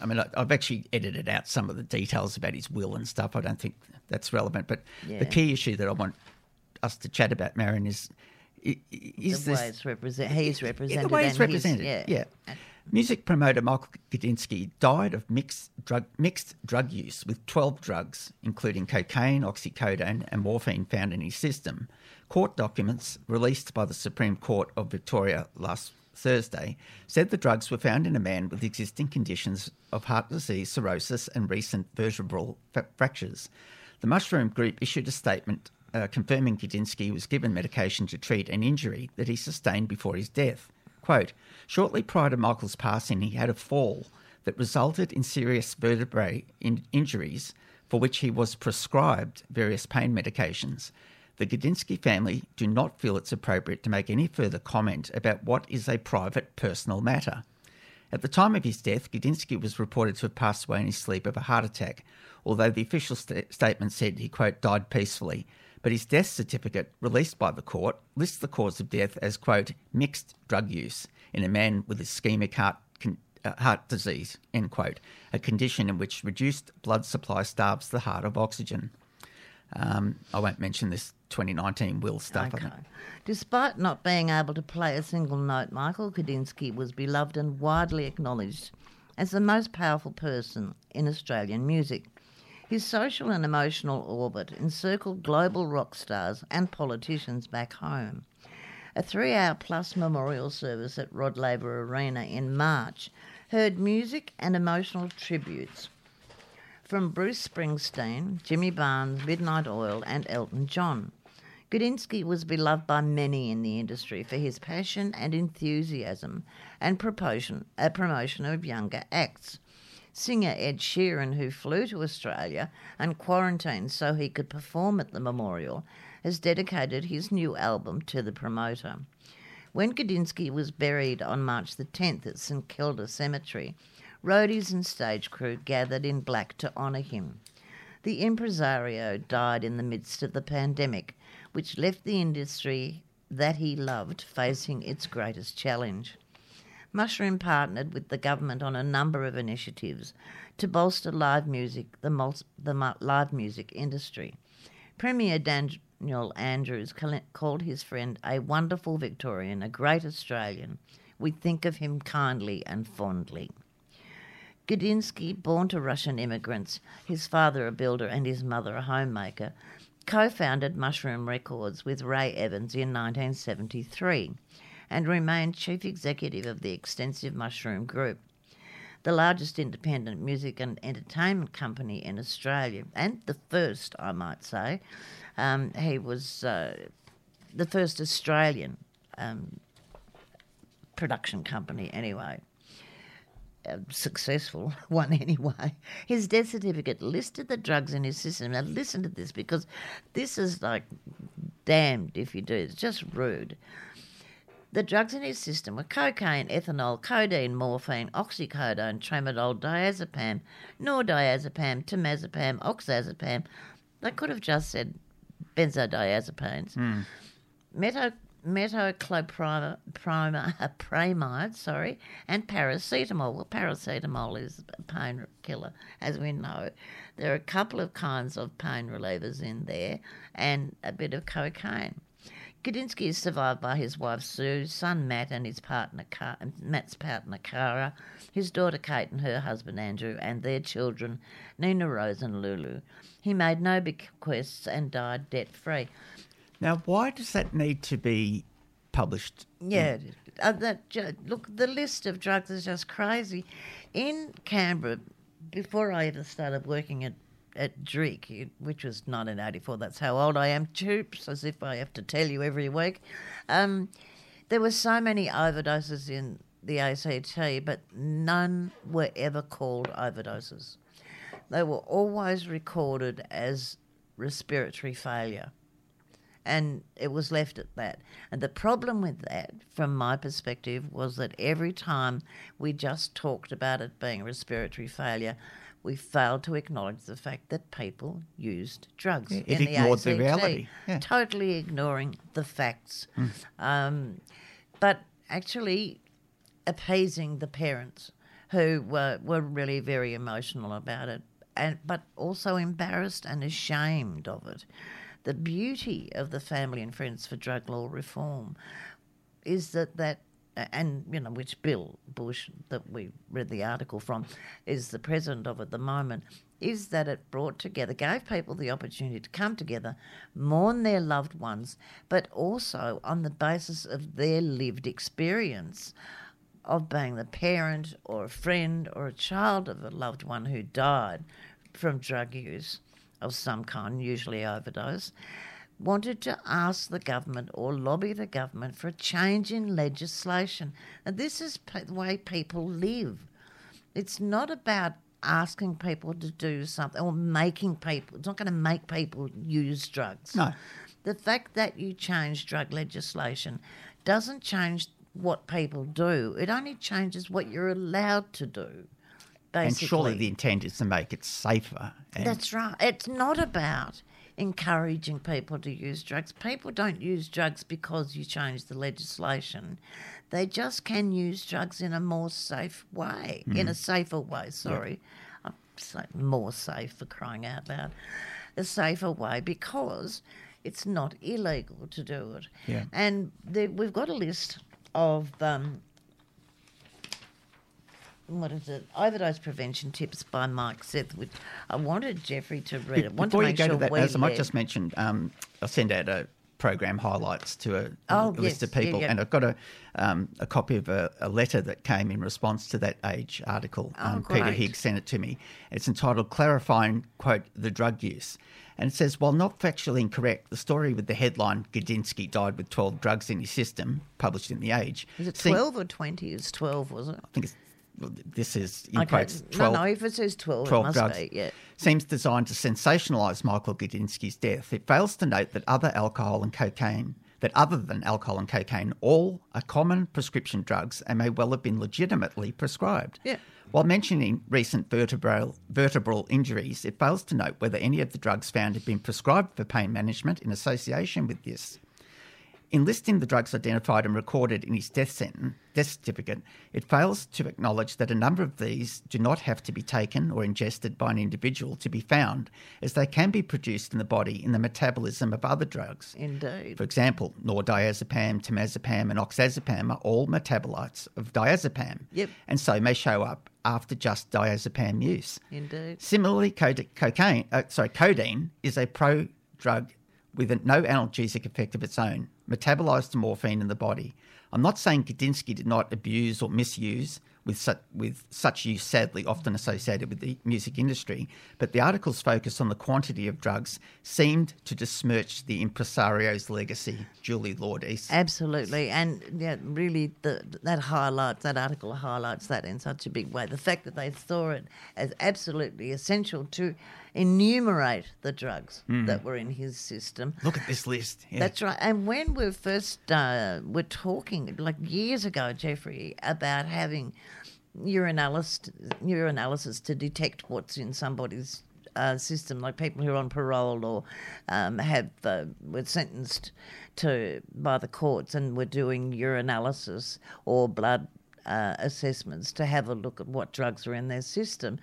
I mean, I- I've actually edited out some of the details about his will and stuff. I don't think that's relevant. But Yeah. the key issue that I want us to chat about, Marion, is is the this way it's represent, he's represented. the way it's represented. yeah. yeah. Music promoter Michael Gudinski died of mixed drug mixed drug use with 12 drugs, including cocaine, oxycodone, and morphine found in his system. Court documents released by the Supreme Court of Victoria last Thursday said the drugs were found in a man with existing conditions of heart disease, cirrhosis, and recent vertebral fractures. The Mushroom Group issued a statement uh, confirming Gudinski was given medication to treat an injury that he sustained before his death. Quote, shortly prior to Michael's passing, he had a fall that resulted in serious vertebrae in- injuries for which he was prescribed various pain medications. The Gudinski family do not feel it's appropriate to make any further comment about what is a private personal matter. At the time of his death, Gudinski was reported to have passed away in his sleep of a heart attack, although the official sta- statement said he, quote, died peacefully. But his death certificate, released by the court, lists the cause of death as, quote, mixed drug use in a man with ischemic heart, con- uh, heart disease, end quote, a condition in which reduced blood supply starves the heart of oxygen. Um, I won't mention this 2019 will stuff. Okay. Despite not being able to play a single note, Michael Gudinski was beloved and widely acknowledged as the most powerful person in Australian music. His social and emotional orbit encircled global rock stars and politicians back home. A three hour plus memorial service at Rod Laver Arena in March heard music and emotional tributes from Bruce Springsteen, Jimmy Barnes, Midnight Oil, and Elton John. Gudinski was beloved by many in the industry for his passion and enthusiasm and promotion, uh, promotion of younger acts. Singer Ed Sheeran, who flew to Australia and quarantined so he could perform at the memorial, has dedicated his new album to the promoter. When Gudinski was buried on March the 10th at St Kilda Cemetery, roadies and stage crew gathered in black to honour him. The impresario died in the midst of the pandemic, which left the industry that he loved facing its greatest challenge. Mushroom partnered with the government on a number of initiatives to bolster live music, the, mul- the mu- live music industry. Premier Daniel Andrews called his friend a wonderful Victorian, a great Australian. We think of him kindly and fondly. Gudinski, born to Russian immigrants, his father a builder and his mother a homemaker, co founded Mushroom Records with Ray Evans in 1973 and remained chief executive of the extensive Mushroom Group, the largest independent music and entertainment company in Australia, and the first, I might say. Um, he was uh, the first Australian um, production company, anyway uh, successful one anyway. His death certificate listed the drugs in his system. Now listen to this because this is like damned if you do. It's just rude. The drugs in his system were cocaine, ethanol, codeine, morphine, oxycodone, tramadol, diazepam, nordiazepam, temazepam, oxazepam. They could have just said benzodiazepines. Meto, metoclopramide, sorry, and paracetamol. Well, paracetamol is a pain killer, as we know. There are a couple of kinds of pain relievers in there, and a bit of cocaine. Gudinski is survived by his wife Sue, son Matt, and his partner Car- Matt's partner Cara, his daughter Kate, and her husband Andrew, and their children Nina Rose and Lulu. He made no bequests and died debt free. Now, why does that need to be published. Yeah, uh, that look, the list of drugs is just crazy. In Canberra, before I ever started working at at Drake, which was 1984, that's how old I am. Toops, as if I have to tell you every week. Um, there were so many overdoses in the ACT, but none were ever called overdoses. They were always recorded as respiratory failure and it was left at that. And the problem with that, from my perspective, was that every time we just talked about it being respiratory failure, we failed to acknowledge the fact that people used drugs it in the ignored the ACT, reality, yeah. Totally ignoring the facts. Um, but actually appeasing the parents who were, were really very emotional about it, and but also embarrassed and ashamed of it. The beauty of the Family and Friends for Drug Law Reform is that that and you know which Bill Bush that we read the article from is the president of at the moment is that it brought together gave people the opportunity to come together mourn their loved ones but also on the basis of their lived experience of being the parent or a friend or a child of a loved one who died from drug use of some kind, usually overdose, wanted to ask the government or lobby the government for a change in legislation. And this is p- the way people live. It's not about asking people to do something or making people, it's not going to make people use drugs. No. The fact that you change drug legislation doesn't change what people do, it only changes what you're allowed to do. Basically. And surely the intent is to make it safer. And That's right. It's not about encouraging people to use drugs. People don't use drugs because you change the legislation. They just can use drugs in a more safe way, in Mm. a safer way, sorry. I'm saying more safe for crying out loud. A safer way because it's not illegal to do it. Yeah. And the, we've got a list of um, what is it? Overdose prevention tips by Mike Seth. Which I wanted Jeffrey to read it. Before to you go sure to that, as I might just mentioned, um, I'll send out a program highlights to a, Oh, a list yes. of people, Yeah, yeah. and I've got a um, a copy of a, a letter that came in response to that Age article. Oh, um, Peter. Higgs sent it to me. It's entitled "Clarifying quote the drug use." And it says, while not factually incorrect, the story with the headline "Gudinski died with 12 drugs in his system," published in the Age, Is it see- twelve or twenty? It's twelve, was it? I think it's this is in Okay. quotes No, 12, no. If it says twelve, 12 it must drugs, be. Yeah. seems designed to sensationalise Michael Gudinski's death. It fails to note that other alcohol and cocaine, that other than alcohol and cocaine, all are common prescription drugs and may well have been legitimately prescribed. Yeah. While mentioning recent vertebral, vertebral injuries, it fails to note whether any of the drugs found had been prescribed for pain management in association with this. In listing the drugs identified and recorded in his death sentence, death certificate, it fails to acknowledge that a number of these do not have to be taken or ingested by an individual to be found, as they can be produced in the body in the metabolism of other drugs. Indeed. For example, nordiazepam, temazepam, and oxazepam are all metabolites of diazepam, Yep. and so may show up after just diazepam use. Indeed. Similarly, cocaine, uh, sorry, codeine is a pro drug with no analgesic effect of its own, metabolized to morphine in the body. I'm not saying Gudinski did not abuse or misuse, with such, with such use sadly often associated with the music industry, but the article's focus on the quantity of drugs seemed to besmirch the impresario's legacy, Julie Lord East. Absolutely, and yeah, really, the, that highlights that article highlights that in such a big way. The fact that they saw it as absolutely essential to enumerate the drugs that were in his system. Look at this list. Yeah. That's right. And when we first uh, were talking, like years ago, Jeffrey, about having urinalysis, urinalysis to detect what's in somebody's uh, system, like people who are on parole or um, have uh, were sentenced to by the courts and were doing urinalysis or blood uh, assessments to have a look at what drugs are in their system.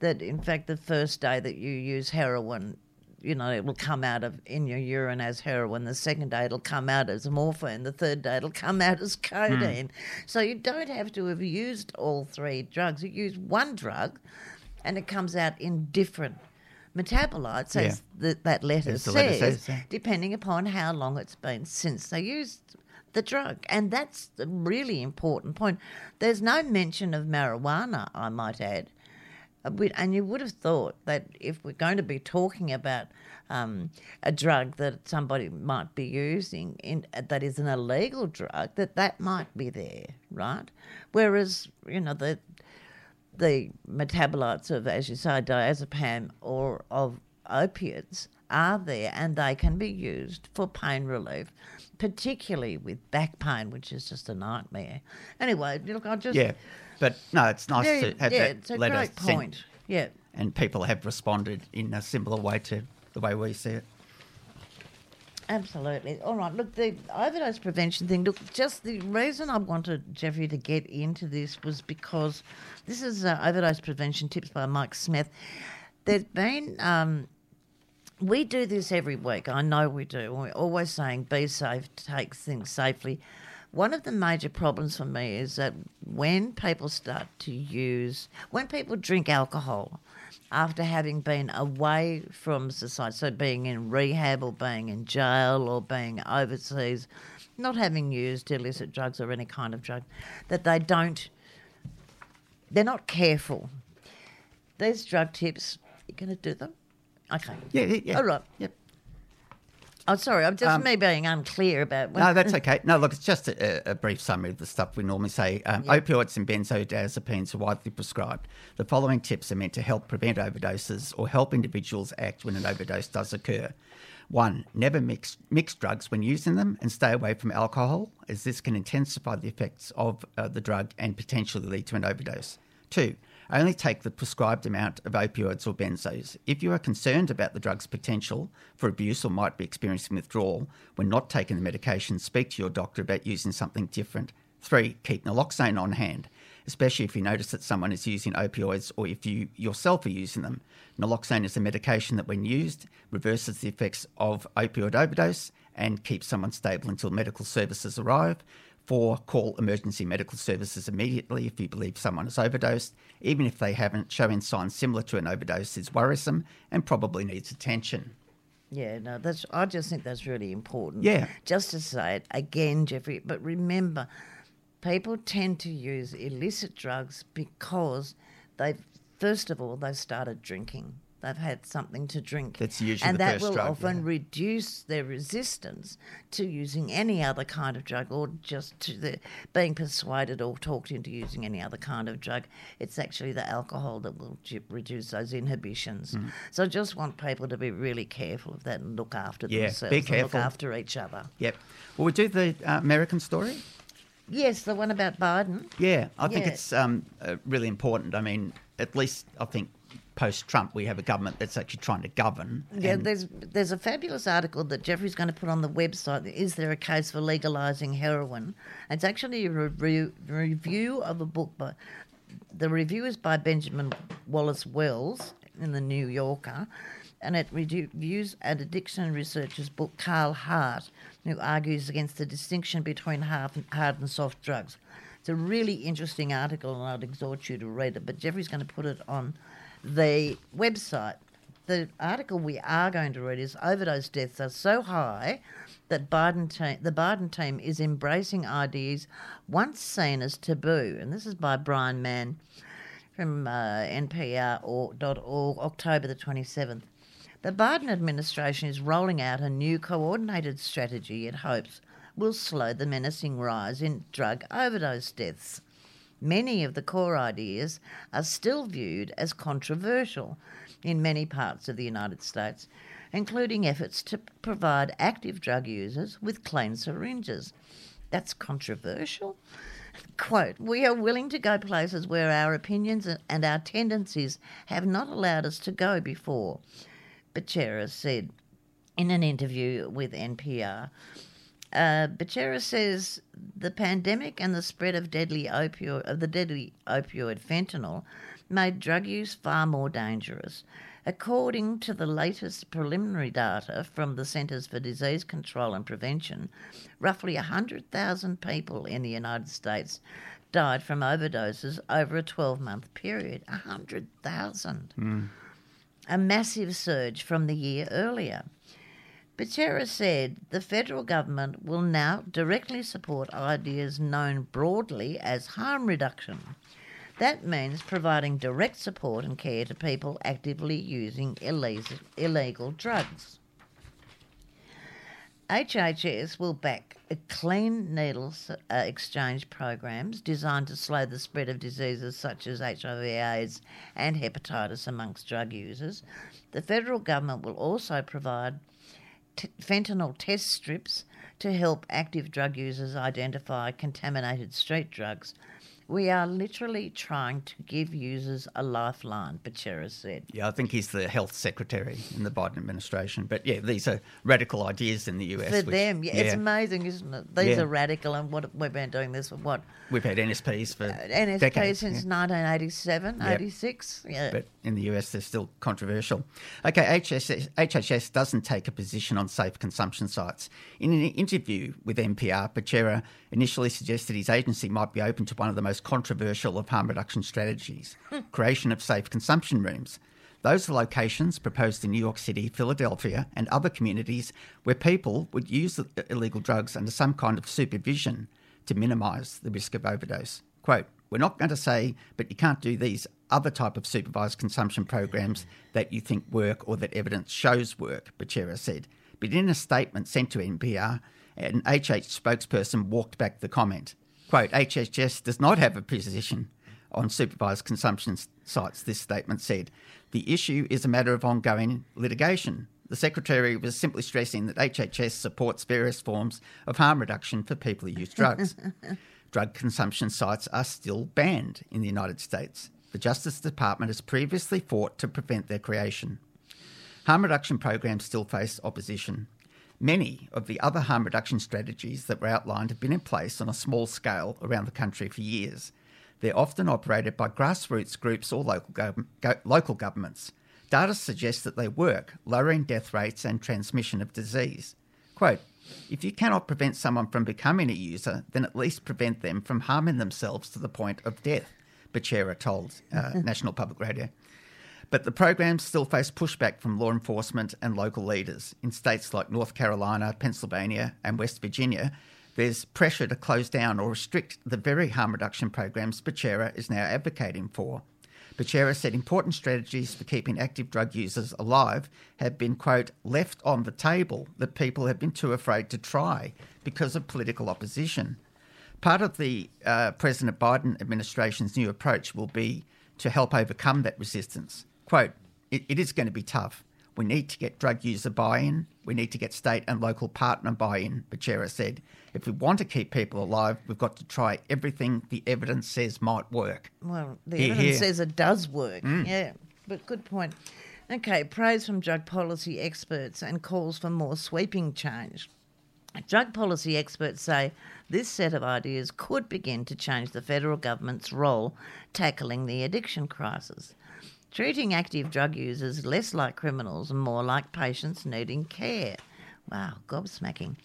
That in fact, the first day that you use heroin, you know, it will come out of in your urine as heroin. The second day it'll come out as morphine. The third day it'll come out as codeine. Hmm. So you don't have to have used all three drugs. You use one drug, and it comes out in different metabolites, as the, that letter As says, letter says, yeah. depending upon how long it's been since they used the drug. And that's the really important point. There's no mention of marijuana, I might add. And you would have thought that if we're going to be talking about um, a drug that somebody might be using in, that is an illegal drug, that that might be there, right? Whereas, you know, the the metabolites of, as you say, diazepam or of opiates are there and they can be used for pain relief, particularly with back pain, which is just a nightmare. Anyway, look, I just. Yeah, but no, it's nice to have yeah, that it's a letter great sent. Yeah. and people have responded in a similar way to the way we see it. Absolutely. All right. Look, the overdose prevention thing. Look, just the reason I wanted Jeffrey to get into this was because this is uh, overdose prevention tips by Mike Smith. There's been. Um, we do this every week. I know we do. We're always saying be safe, take things safely. One of the major problems for me is that when people start to use, when people drink alcohol after having been away from society, so being in rehab or being in jail or being overseas, not having used illicit drugs or any kind of drug, that they don't, they're not careful. These drug tips, you're going to do them? Okay. Yeah, yeah, yeah. All right. Yep. Oh, sorry. I'm just Um, me being unclear about. No, that's okay. No, look, it's just a, a brief summary of the stuff we normally say. Um, Opioids and benzodiazepines are widely prescribed. The following tips are meant to help prevent overdoses or help individuals act when an overdose does occur. One, never mix, mix drugs when using them and stay away from alcohol, as this can intensify the effects of uh, the drug and potentially lead to an overdose. Two, only take the prescribed amount of opioids or benzos. If you are concerned about the drug's potential for abuse or might be experiencing withdrawal when not taking the medication, speak to your doctor about using something different. Three, keep naloxone on hand, especially if you notice that someone is using opioids or if you yourself are using them. Naloxone is a medication that, when used, reverses the effects of opioid overdose and keeps someone stable until medical services arrive. Four, call emergency medical services immediately if you believe someone has overdosed, even if they haven't. Showing signs similar to an overdose is worrisome and probably needs attention. Yeah, no, that's. I just think that's really important. Yeah. Just to say it again, Jeffrey. But remember, people tend to use illicit drugs because they've first of all they've started drinking. They've had something to drink. That's usually and that will drug, often yeah. reduce their resistance to using any other kind of drug or just to the being persuaded or talked into using any other kind of drug. It's actually the alcohol that will reduce those inhibitions. Mm. So I just want people to be really careful of that and look after Yeah, be themselves and look after each other. Yep. Well, we do the uh, American story? Yes, the one about Biden. Yeah, I think it's um, uh, really important. I mean, at least I think post Trump, we have a government that's actually trying to govern. Yeah, there's there's a fabulous article that Jeffrey's going to put on the website. Is there a case for legalizing heroin? It's actually a review, review of a book by the review is by Benjamin Wallace Wells in the New Yorker, and it reviews an addiction researcher's book, Carl Hart, who argues against the distinction between hard and, hard and soft drugs. It's a really interesting article, and I'd exhort you to read it. But Jeffrey's going to put it on the website. The article we are going to read is overdose deaths are so high that Biden te- the Biden team is embracing ideas once seen as taboo. And this is by Brian Mann from uh, NPR.org, October the 27th. The Biden administration is rolling out a new coordinated strategy it hopes will slow the menacing rise in drug overdose deaths. Many of the core ideas are still viewed as controversial in many parts of the United States, including efforts to provide active drug users with clean syringes. That's controversial. Quote, we are willing to go places where our opinions and our tendencies have not allowed us to go before, Becerra said in an interview with NPR. Uh, Becerra says the pandemic and the spread of deadly opioid of the deadly opioid fentanyl made drug use far more dangerous. According to the latest preliminary data from the Centers for Disease Control and Prevention, roughly 100,000 people in the United States died from overdoses over a 12 month period. 100,000. A massive surge from the year earlier. Becerra said the federal government will now directly support ideas known broadly as harm reduction. That means providing direct support and care to people actively using illegal, illegal drugs. HHS will back clean needles uh, exchange programs designed to slow the spread of diseases such as HIV/AIDS and hepatitis amongst drug users. The federal government will also provide t- fentanyl test strips to help active drug users identify contaminated street drugs we are literally trying to give users a lifeline, Becerra said. Yeah, I think he's the health secretary in the Biden administration. But yeah, these are radical ideas in the US. For which, them, yeah, yeah, it's amazing, isn't it? These yeah. are radical, and what we've been doing this for what? We've had NSPs for uh, NSP decades, since yeah. 1987, 86. Yeah. But in the US, they're still controversial. Okay, HHS, HHS doesn't take a position on safe consumption sites. In an interview with NPR, Becerra initially suggested his agency might be open to one of the most controversial of harm reduction strategies creation of safe consumption rooms. Those are locations proposed in New York City, Philadelphia, and other communities where people would use illegal drugs under some kind of supervision to minimise the risk of overdose. Quote, we're not going to say, but you can't do these other type of supervised consumption programs that you think work or that evidence shows work, Becerra said. But in a statement sent to NPR, an HH spokesperson walked back the comment. Quote, HHS does not have a position on supervised consumption sites, this statement said. The issue is a matter of ongoing litigation. The Secretary was simply stressing that HHS supports various forms of harm reduction for people who use drugs. Drug consumption sites are still banned in the United States. The Justice Department has previously fought to prevent their creation. Harm reduction programs still face opposition. Many of the other harm reduction strategies that were outlined have been in place on a small scale around the country for years. They're often operated by grassroots groups or local, go- go- local governments. Data suggests that they work, lowering death rates and transmission of disease. Quote, if you cannot prevent someone from becoming a user, then at least prevent them from harming themselves to the point of death, Becerra told uh, National Public Radio. But the programs still face pushback from law enforcement and local leaders. In states like North Carolina, Pennsylvania, and West Virginia, there's pressure to close down or restrict the very harm reduction programs Becerra is now advocating for. Becerra said important strategies for keeping active drug users alive have been, quote, left on the table that people have been too afraid to try because of political opposition. Part of the uh, President Biden administration's new approach will be to help overcome that resistance quote, it, it is going to be tough. We need to get drug user buy in. We need to get state and local partner buy in, Becerra said. If we want to keep people alive, we've got to try everything the evidence says might work. Well, the here, evidence here. says it does work. Mm. Yeah, but good point. Okay, praise from drug policy experts and calls for more sweeping change. Drug policy experts say this set of ideas could begin to change the federal government's role tackling the addiction crisis treating active drug users less like criminals and more like patients needing care. Wow, gobsmacking.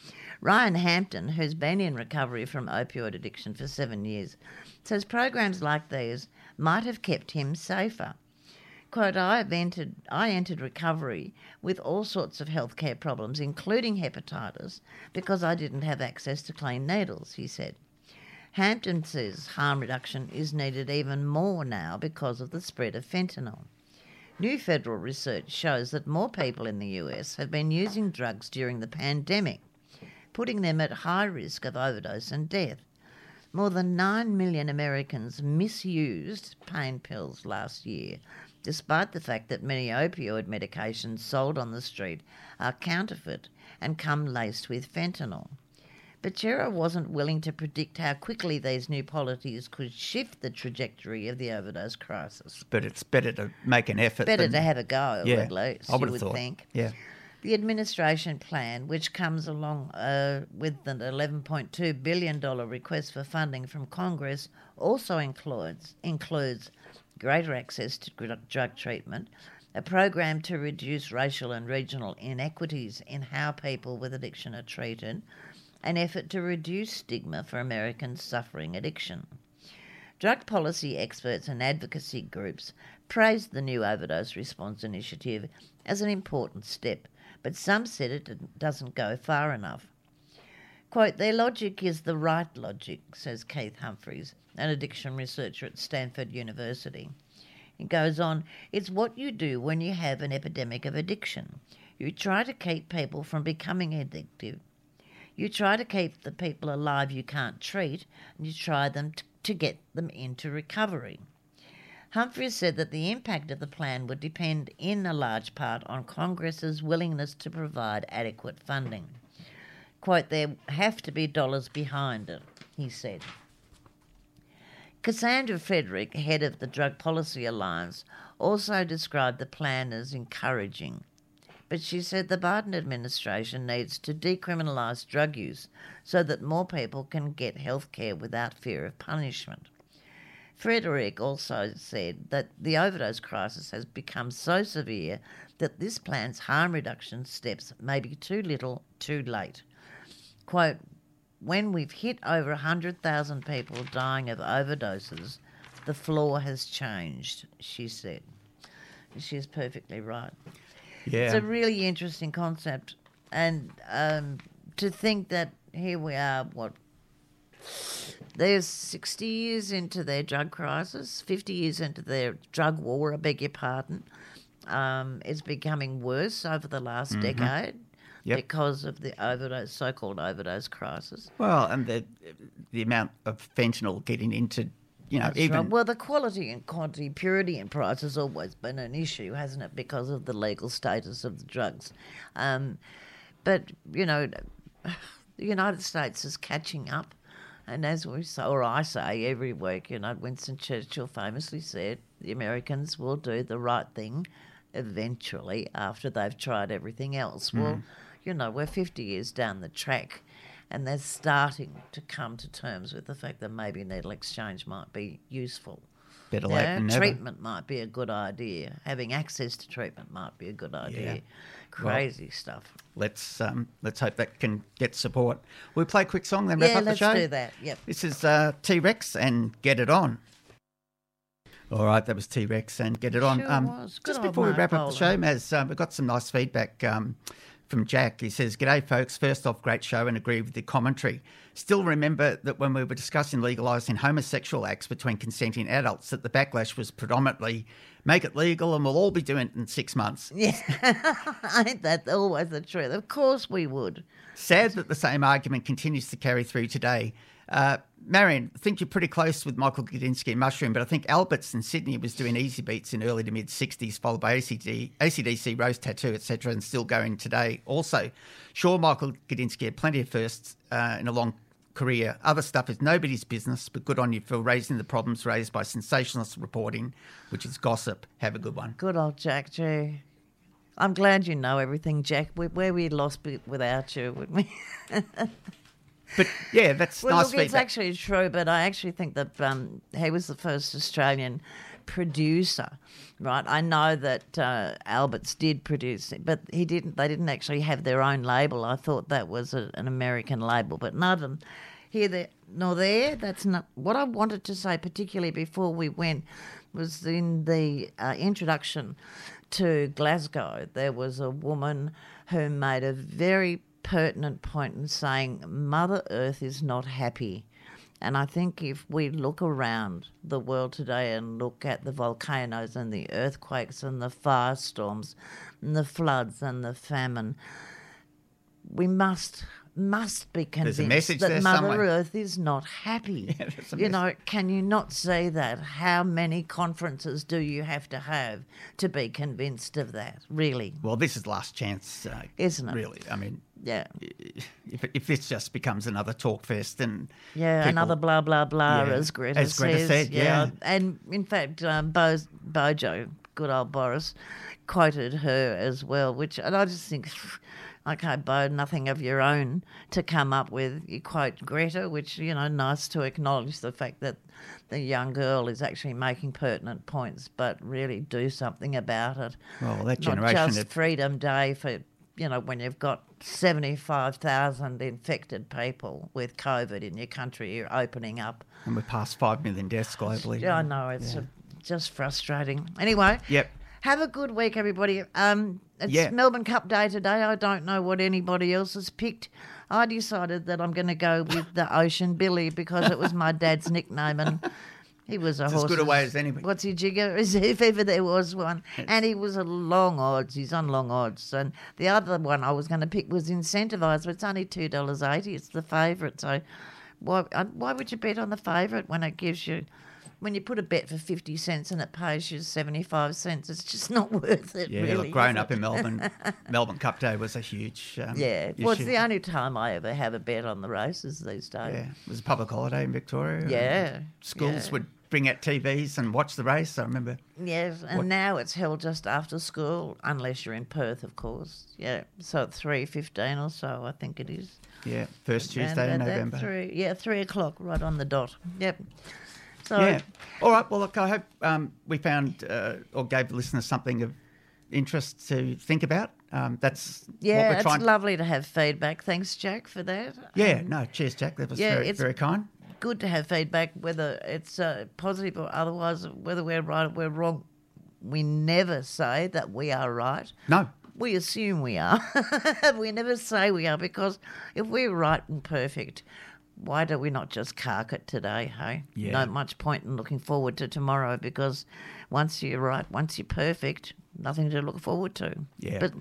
Ryan Hampton, who's been in recovery from opioid addiction for seven years, says programs like these might have kept him safer. Quote, I entered, I entered recovery with all sorts of healthcare problems, including hepatitis, because I didn't have access to clean needles, he said. Hampton says harm reduction is needed even more now because of the spread of fentanyl. New federal research shows that more people in the US have been using drugs during the pandemic, putting them at high risk of overdose and death. More than 9 million Americans misused pain pills last year, despite the fact that many opioid medications sold on the street are counterfeit and come laced with fentanyl. Becerra wasn't willing to predict how quickly these new policies could shift the trajectory of the overdose crisis. But it's better to make an effort. Better to have a go, yeah, at least, I would, would thought. think. Yeah. The administration plan, which comes along uh, with an $11.2 billion request for funding from Congress, also includes, includes greater access to drug treatment, a program to reduce racial and regional inequities in how people with addiction are treated, an effort to reduce stigma for Americans suffering addiction. Drug policy experts and advocacy groups praised the new overdose response initiative as an important step, but some said it doesn't go far enough. Quote, their logic is the right logic, says Keith Humphreys, an addiction researcher at Stanford University. He goes on, it's what you do when you have an epidemic of addiction. You try to keep people from becoming addictive. You try to keep the people alive you can't treat, and you try them t- to get them into recovery. Humphreys said that the impact of the plan would depend in a large part on Congress's willingness to provide adequate funding. Quote, there have to be dollars behind it, he said. Cassandra Frederick, head of the Drug Policy Alliance, also described the plan as encouraging. But she said the Biden administration needs to decriminalise drug use so that more people can get health care without fear of punishment. Frederique also said that the overdose crisis has become so severe that this plan's harm reduction steps may be too little, too late quote, when we've hit over 100,000 people dying of overdoses, the floor has changed, she said. She's perfectly right. Yeah. It's a really interesting concept. And um, to think that here we are, what, they're 60 years into their drug crisis, 50 years into their drug war, I beg your pardon. Um, it's becoming worse over the last mm-hmm. decade yep. because of the overdose, so-called overdose crisis. Well, and the the amount of fentanyl getting into you know, That's even right. well, the quality and quantity, purity and price has always been an issue, hasn't it? Because of the legal status of the drugs. Um, but you know, the United States is catching up, and as we say, or I say every week, you know, Winston Churchill famously said, "The Americans will do the right thing." Eventually, after they've tried everything else, mm. well, you know, we're 50 years down the track and they're starting to come to terms with the fact that maybe needle exchange might be useful. Better late than never. Treatment might be a good idea. Having access to treatment might be a good idea. Yeah. Crazy well, stuff. Let's um, let's hope that can get support. We'll play a quick song, then wrap yeah, up the show. let's do that. Yep. This is uh, T Rex and Get It On. All right, that was T Rex and Get It On. Sure um, just before we wrap up the show, Maz, um, we've got some nice feedback. Um, from Jack. He says, G'day, folks. First off, great show and agree with the commentary. Still remember that when we were discussing legalising homosexual acts between consenting adults, that the backlash was predominantly make it legal and we'll all be doing it in six months. Yeah, ain't that always the truth? Of course we would. Sad that the same argument continues to carry through today. Uh, Marion, I think you're pretty close with Michael Gudinski and Mushroom, but I think Alberts in Sydney was doing Easybeats in early to mid 60s, followed by ACD, AC/DC, Rose Tattoo, etc., and still going today. Also, sure, Michael Gudinski had plenty of firsts uh, in a long career. Other stuff is nobody's business, but good on you for raising the problems raised by sensationalist reporting, which is gossip. Have a good one. Good old Jack G. I'm glad you know everything, Jack. Where we lost without you, wouldn't we? But yeah, that's well, nice look. It's actually true, but I actually think that um, he was the first Australian producer, right? I know that uh, Alberts did produce it, but he didn't. They didn't actually have their own label. I thought that was a, an American label, but none here, there, nor there. That's not what I wanted to say. Particularly before we went, was in the uh, introduction to Glasgow. There was a woman who made a very pertinent point in saying Mother Earth is not happy. And I think if we look around the world today and look at the volcanoes and the earthquakes and the firestorms and the floods and the famine, we must must be convinced that Mother somewhere. Earth is not happy. Yeah, you know, can you not see that? How many conferences do you have to have to be convinced of that? Really? Well, this is last chance, uh, isn't it? Really, I mean, yeah. If if this just becomes another talk fest and yeah, people, another blah blah blah, yeah, as Greta, as Greta says, said, yeah. yeah. And in fact, um, Bo, Bojo, good old Boris, quoted her as well, which and I just think okay, Bo, nothing of your own to come up with. You quote Greta, which, you know, nice to acknowledge the fact that the young girl is actually making pertinent points, but really do something about it. Well, that generation. Not just Freedom Day for, you know, when you've got 75,000 infected people with COVID in your country, you're opening up. And we're past 5 million deaths globally. Yeah, I know. It's yeah. a, just frustrating. Anyway. Yep. Have a good week, everybody. Um, it's Yeah. Melbourne Cup Day today. I don't know what anybody else has picked. I decided that I'm going to go with the Ocean Billy because it was my dad's nickname and he was a It's horse. as good a way as any. What's he jigger? If ever there was one. And he was a long odds. He's on long odds. And the other one I was going to pick was incentivised, but it's only two dollars eighty. It's the favourite. So why uh, why would you bet on the favourite when it gives you when you put a bet for fifty cents and it pays you seventy five cents? It's just not worth it. Yeah, really, look, growing up in Melbourne, Melbourne Cup Day was a huge. Um, Yeah, well, it's the only time I ever have a bet on the races these days. Yeah, it was a public holiday in Victoria. Yeah, schools yeah. would bring out TVs and watch the race. I remember. Yes, and What- now it's held just after school, unless you're in Perth, of course. Yeah, so at three fifteen or so, I think it is. Yeah, first Tuesday in November. Three, yeah, three o'clock, right on the dot. Yep. So Yeah. All right. Well, look, I hope um, we found uh, or gave the listeners something of interest to think about. Um, that's what yeah, it's trying. lovely to have feedback. Thanks, Jack, for that. yeah. Um, No. Cheers, Jack. That was yeah, very, it's- very kind. good to have feedback, whether it's uh, positive or otherwise, whether we're right or we're wrong. We never say that we are right. No. We assume we are. we never say we are because if we're right and perfect, why do we not just cark it today, hey? Yeah. No much point in looking forward to tomorrow because once you're right, once you're perfect, nothing to look forward to. Yeah. But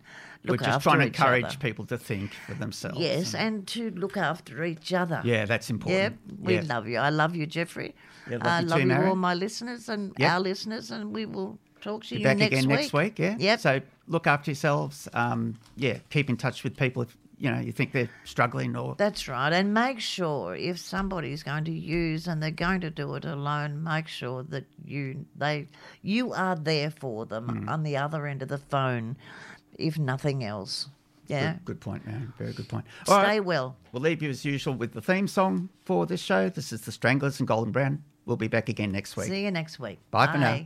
We're just trying to encourage other. people to think for themselves. Yes, and- and to look after each other. yeah, that's important. Yeah, we Yeah. love you. I love you, Jeffrey. Yeah, love I you love too, you, Mary. all my listeners and Yep. our listeners, and we will talk to Be you back next again week. next week. Yeah. Yep. So look after yourselves. Um, yeah. Keep in touch with people if you know you think they're struggling or That's right, and make sure if somebody's going to use and they're going to do it alone, make sure that you they you are there for them Mm. on the other end of the phone, if nothing else. Yeah. Good, good point, man. Very good point. All Stay right. well. We'll leave you as usual with the theme song for this show. This is the Stranglers and Golden Brown. We'll be back again next week. See you next week. Bye for now.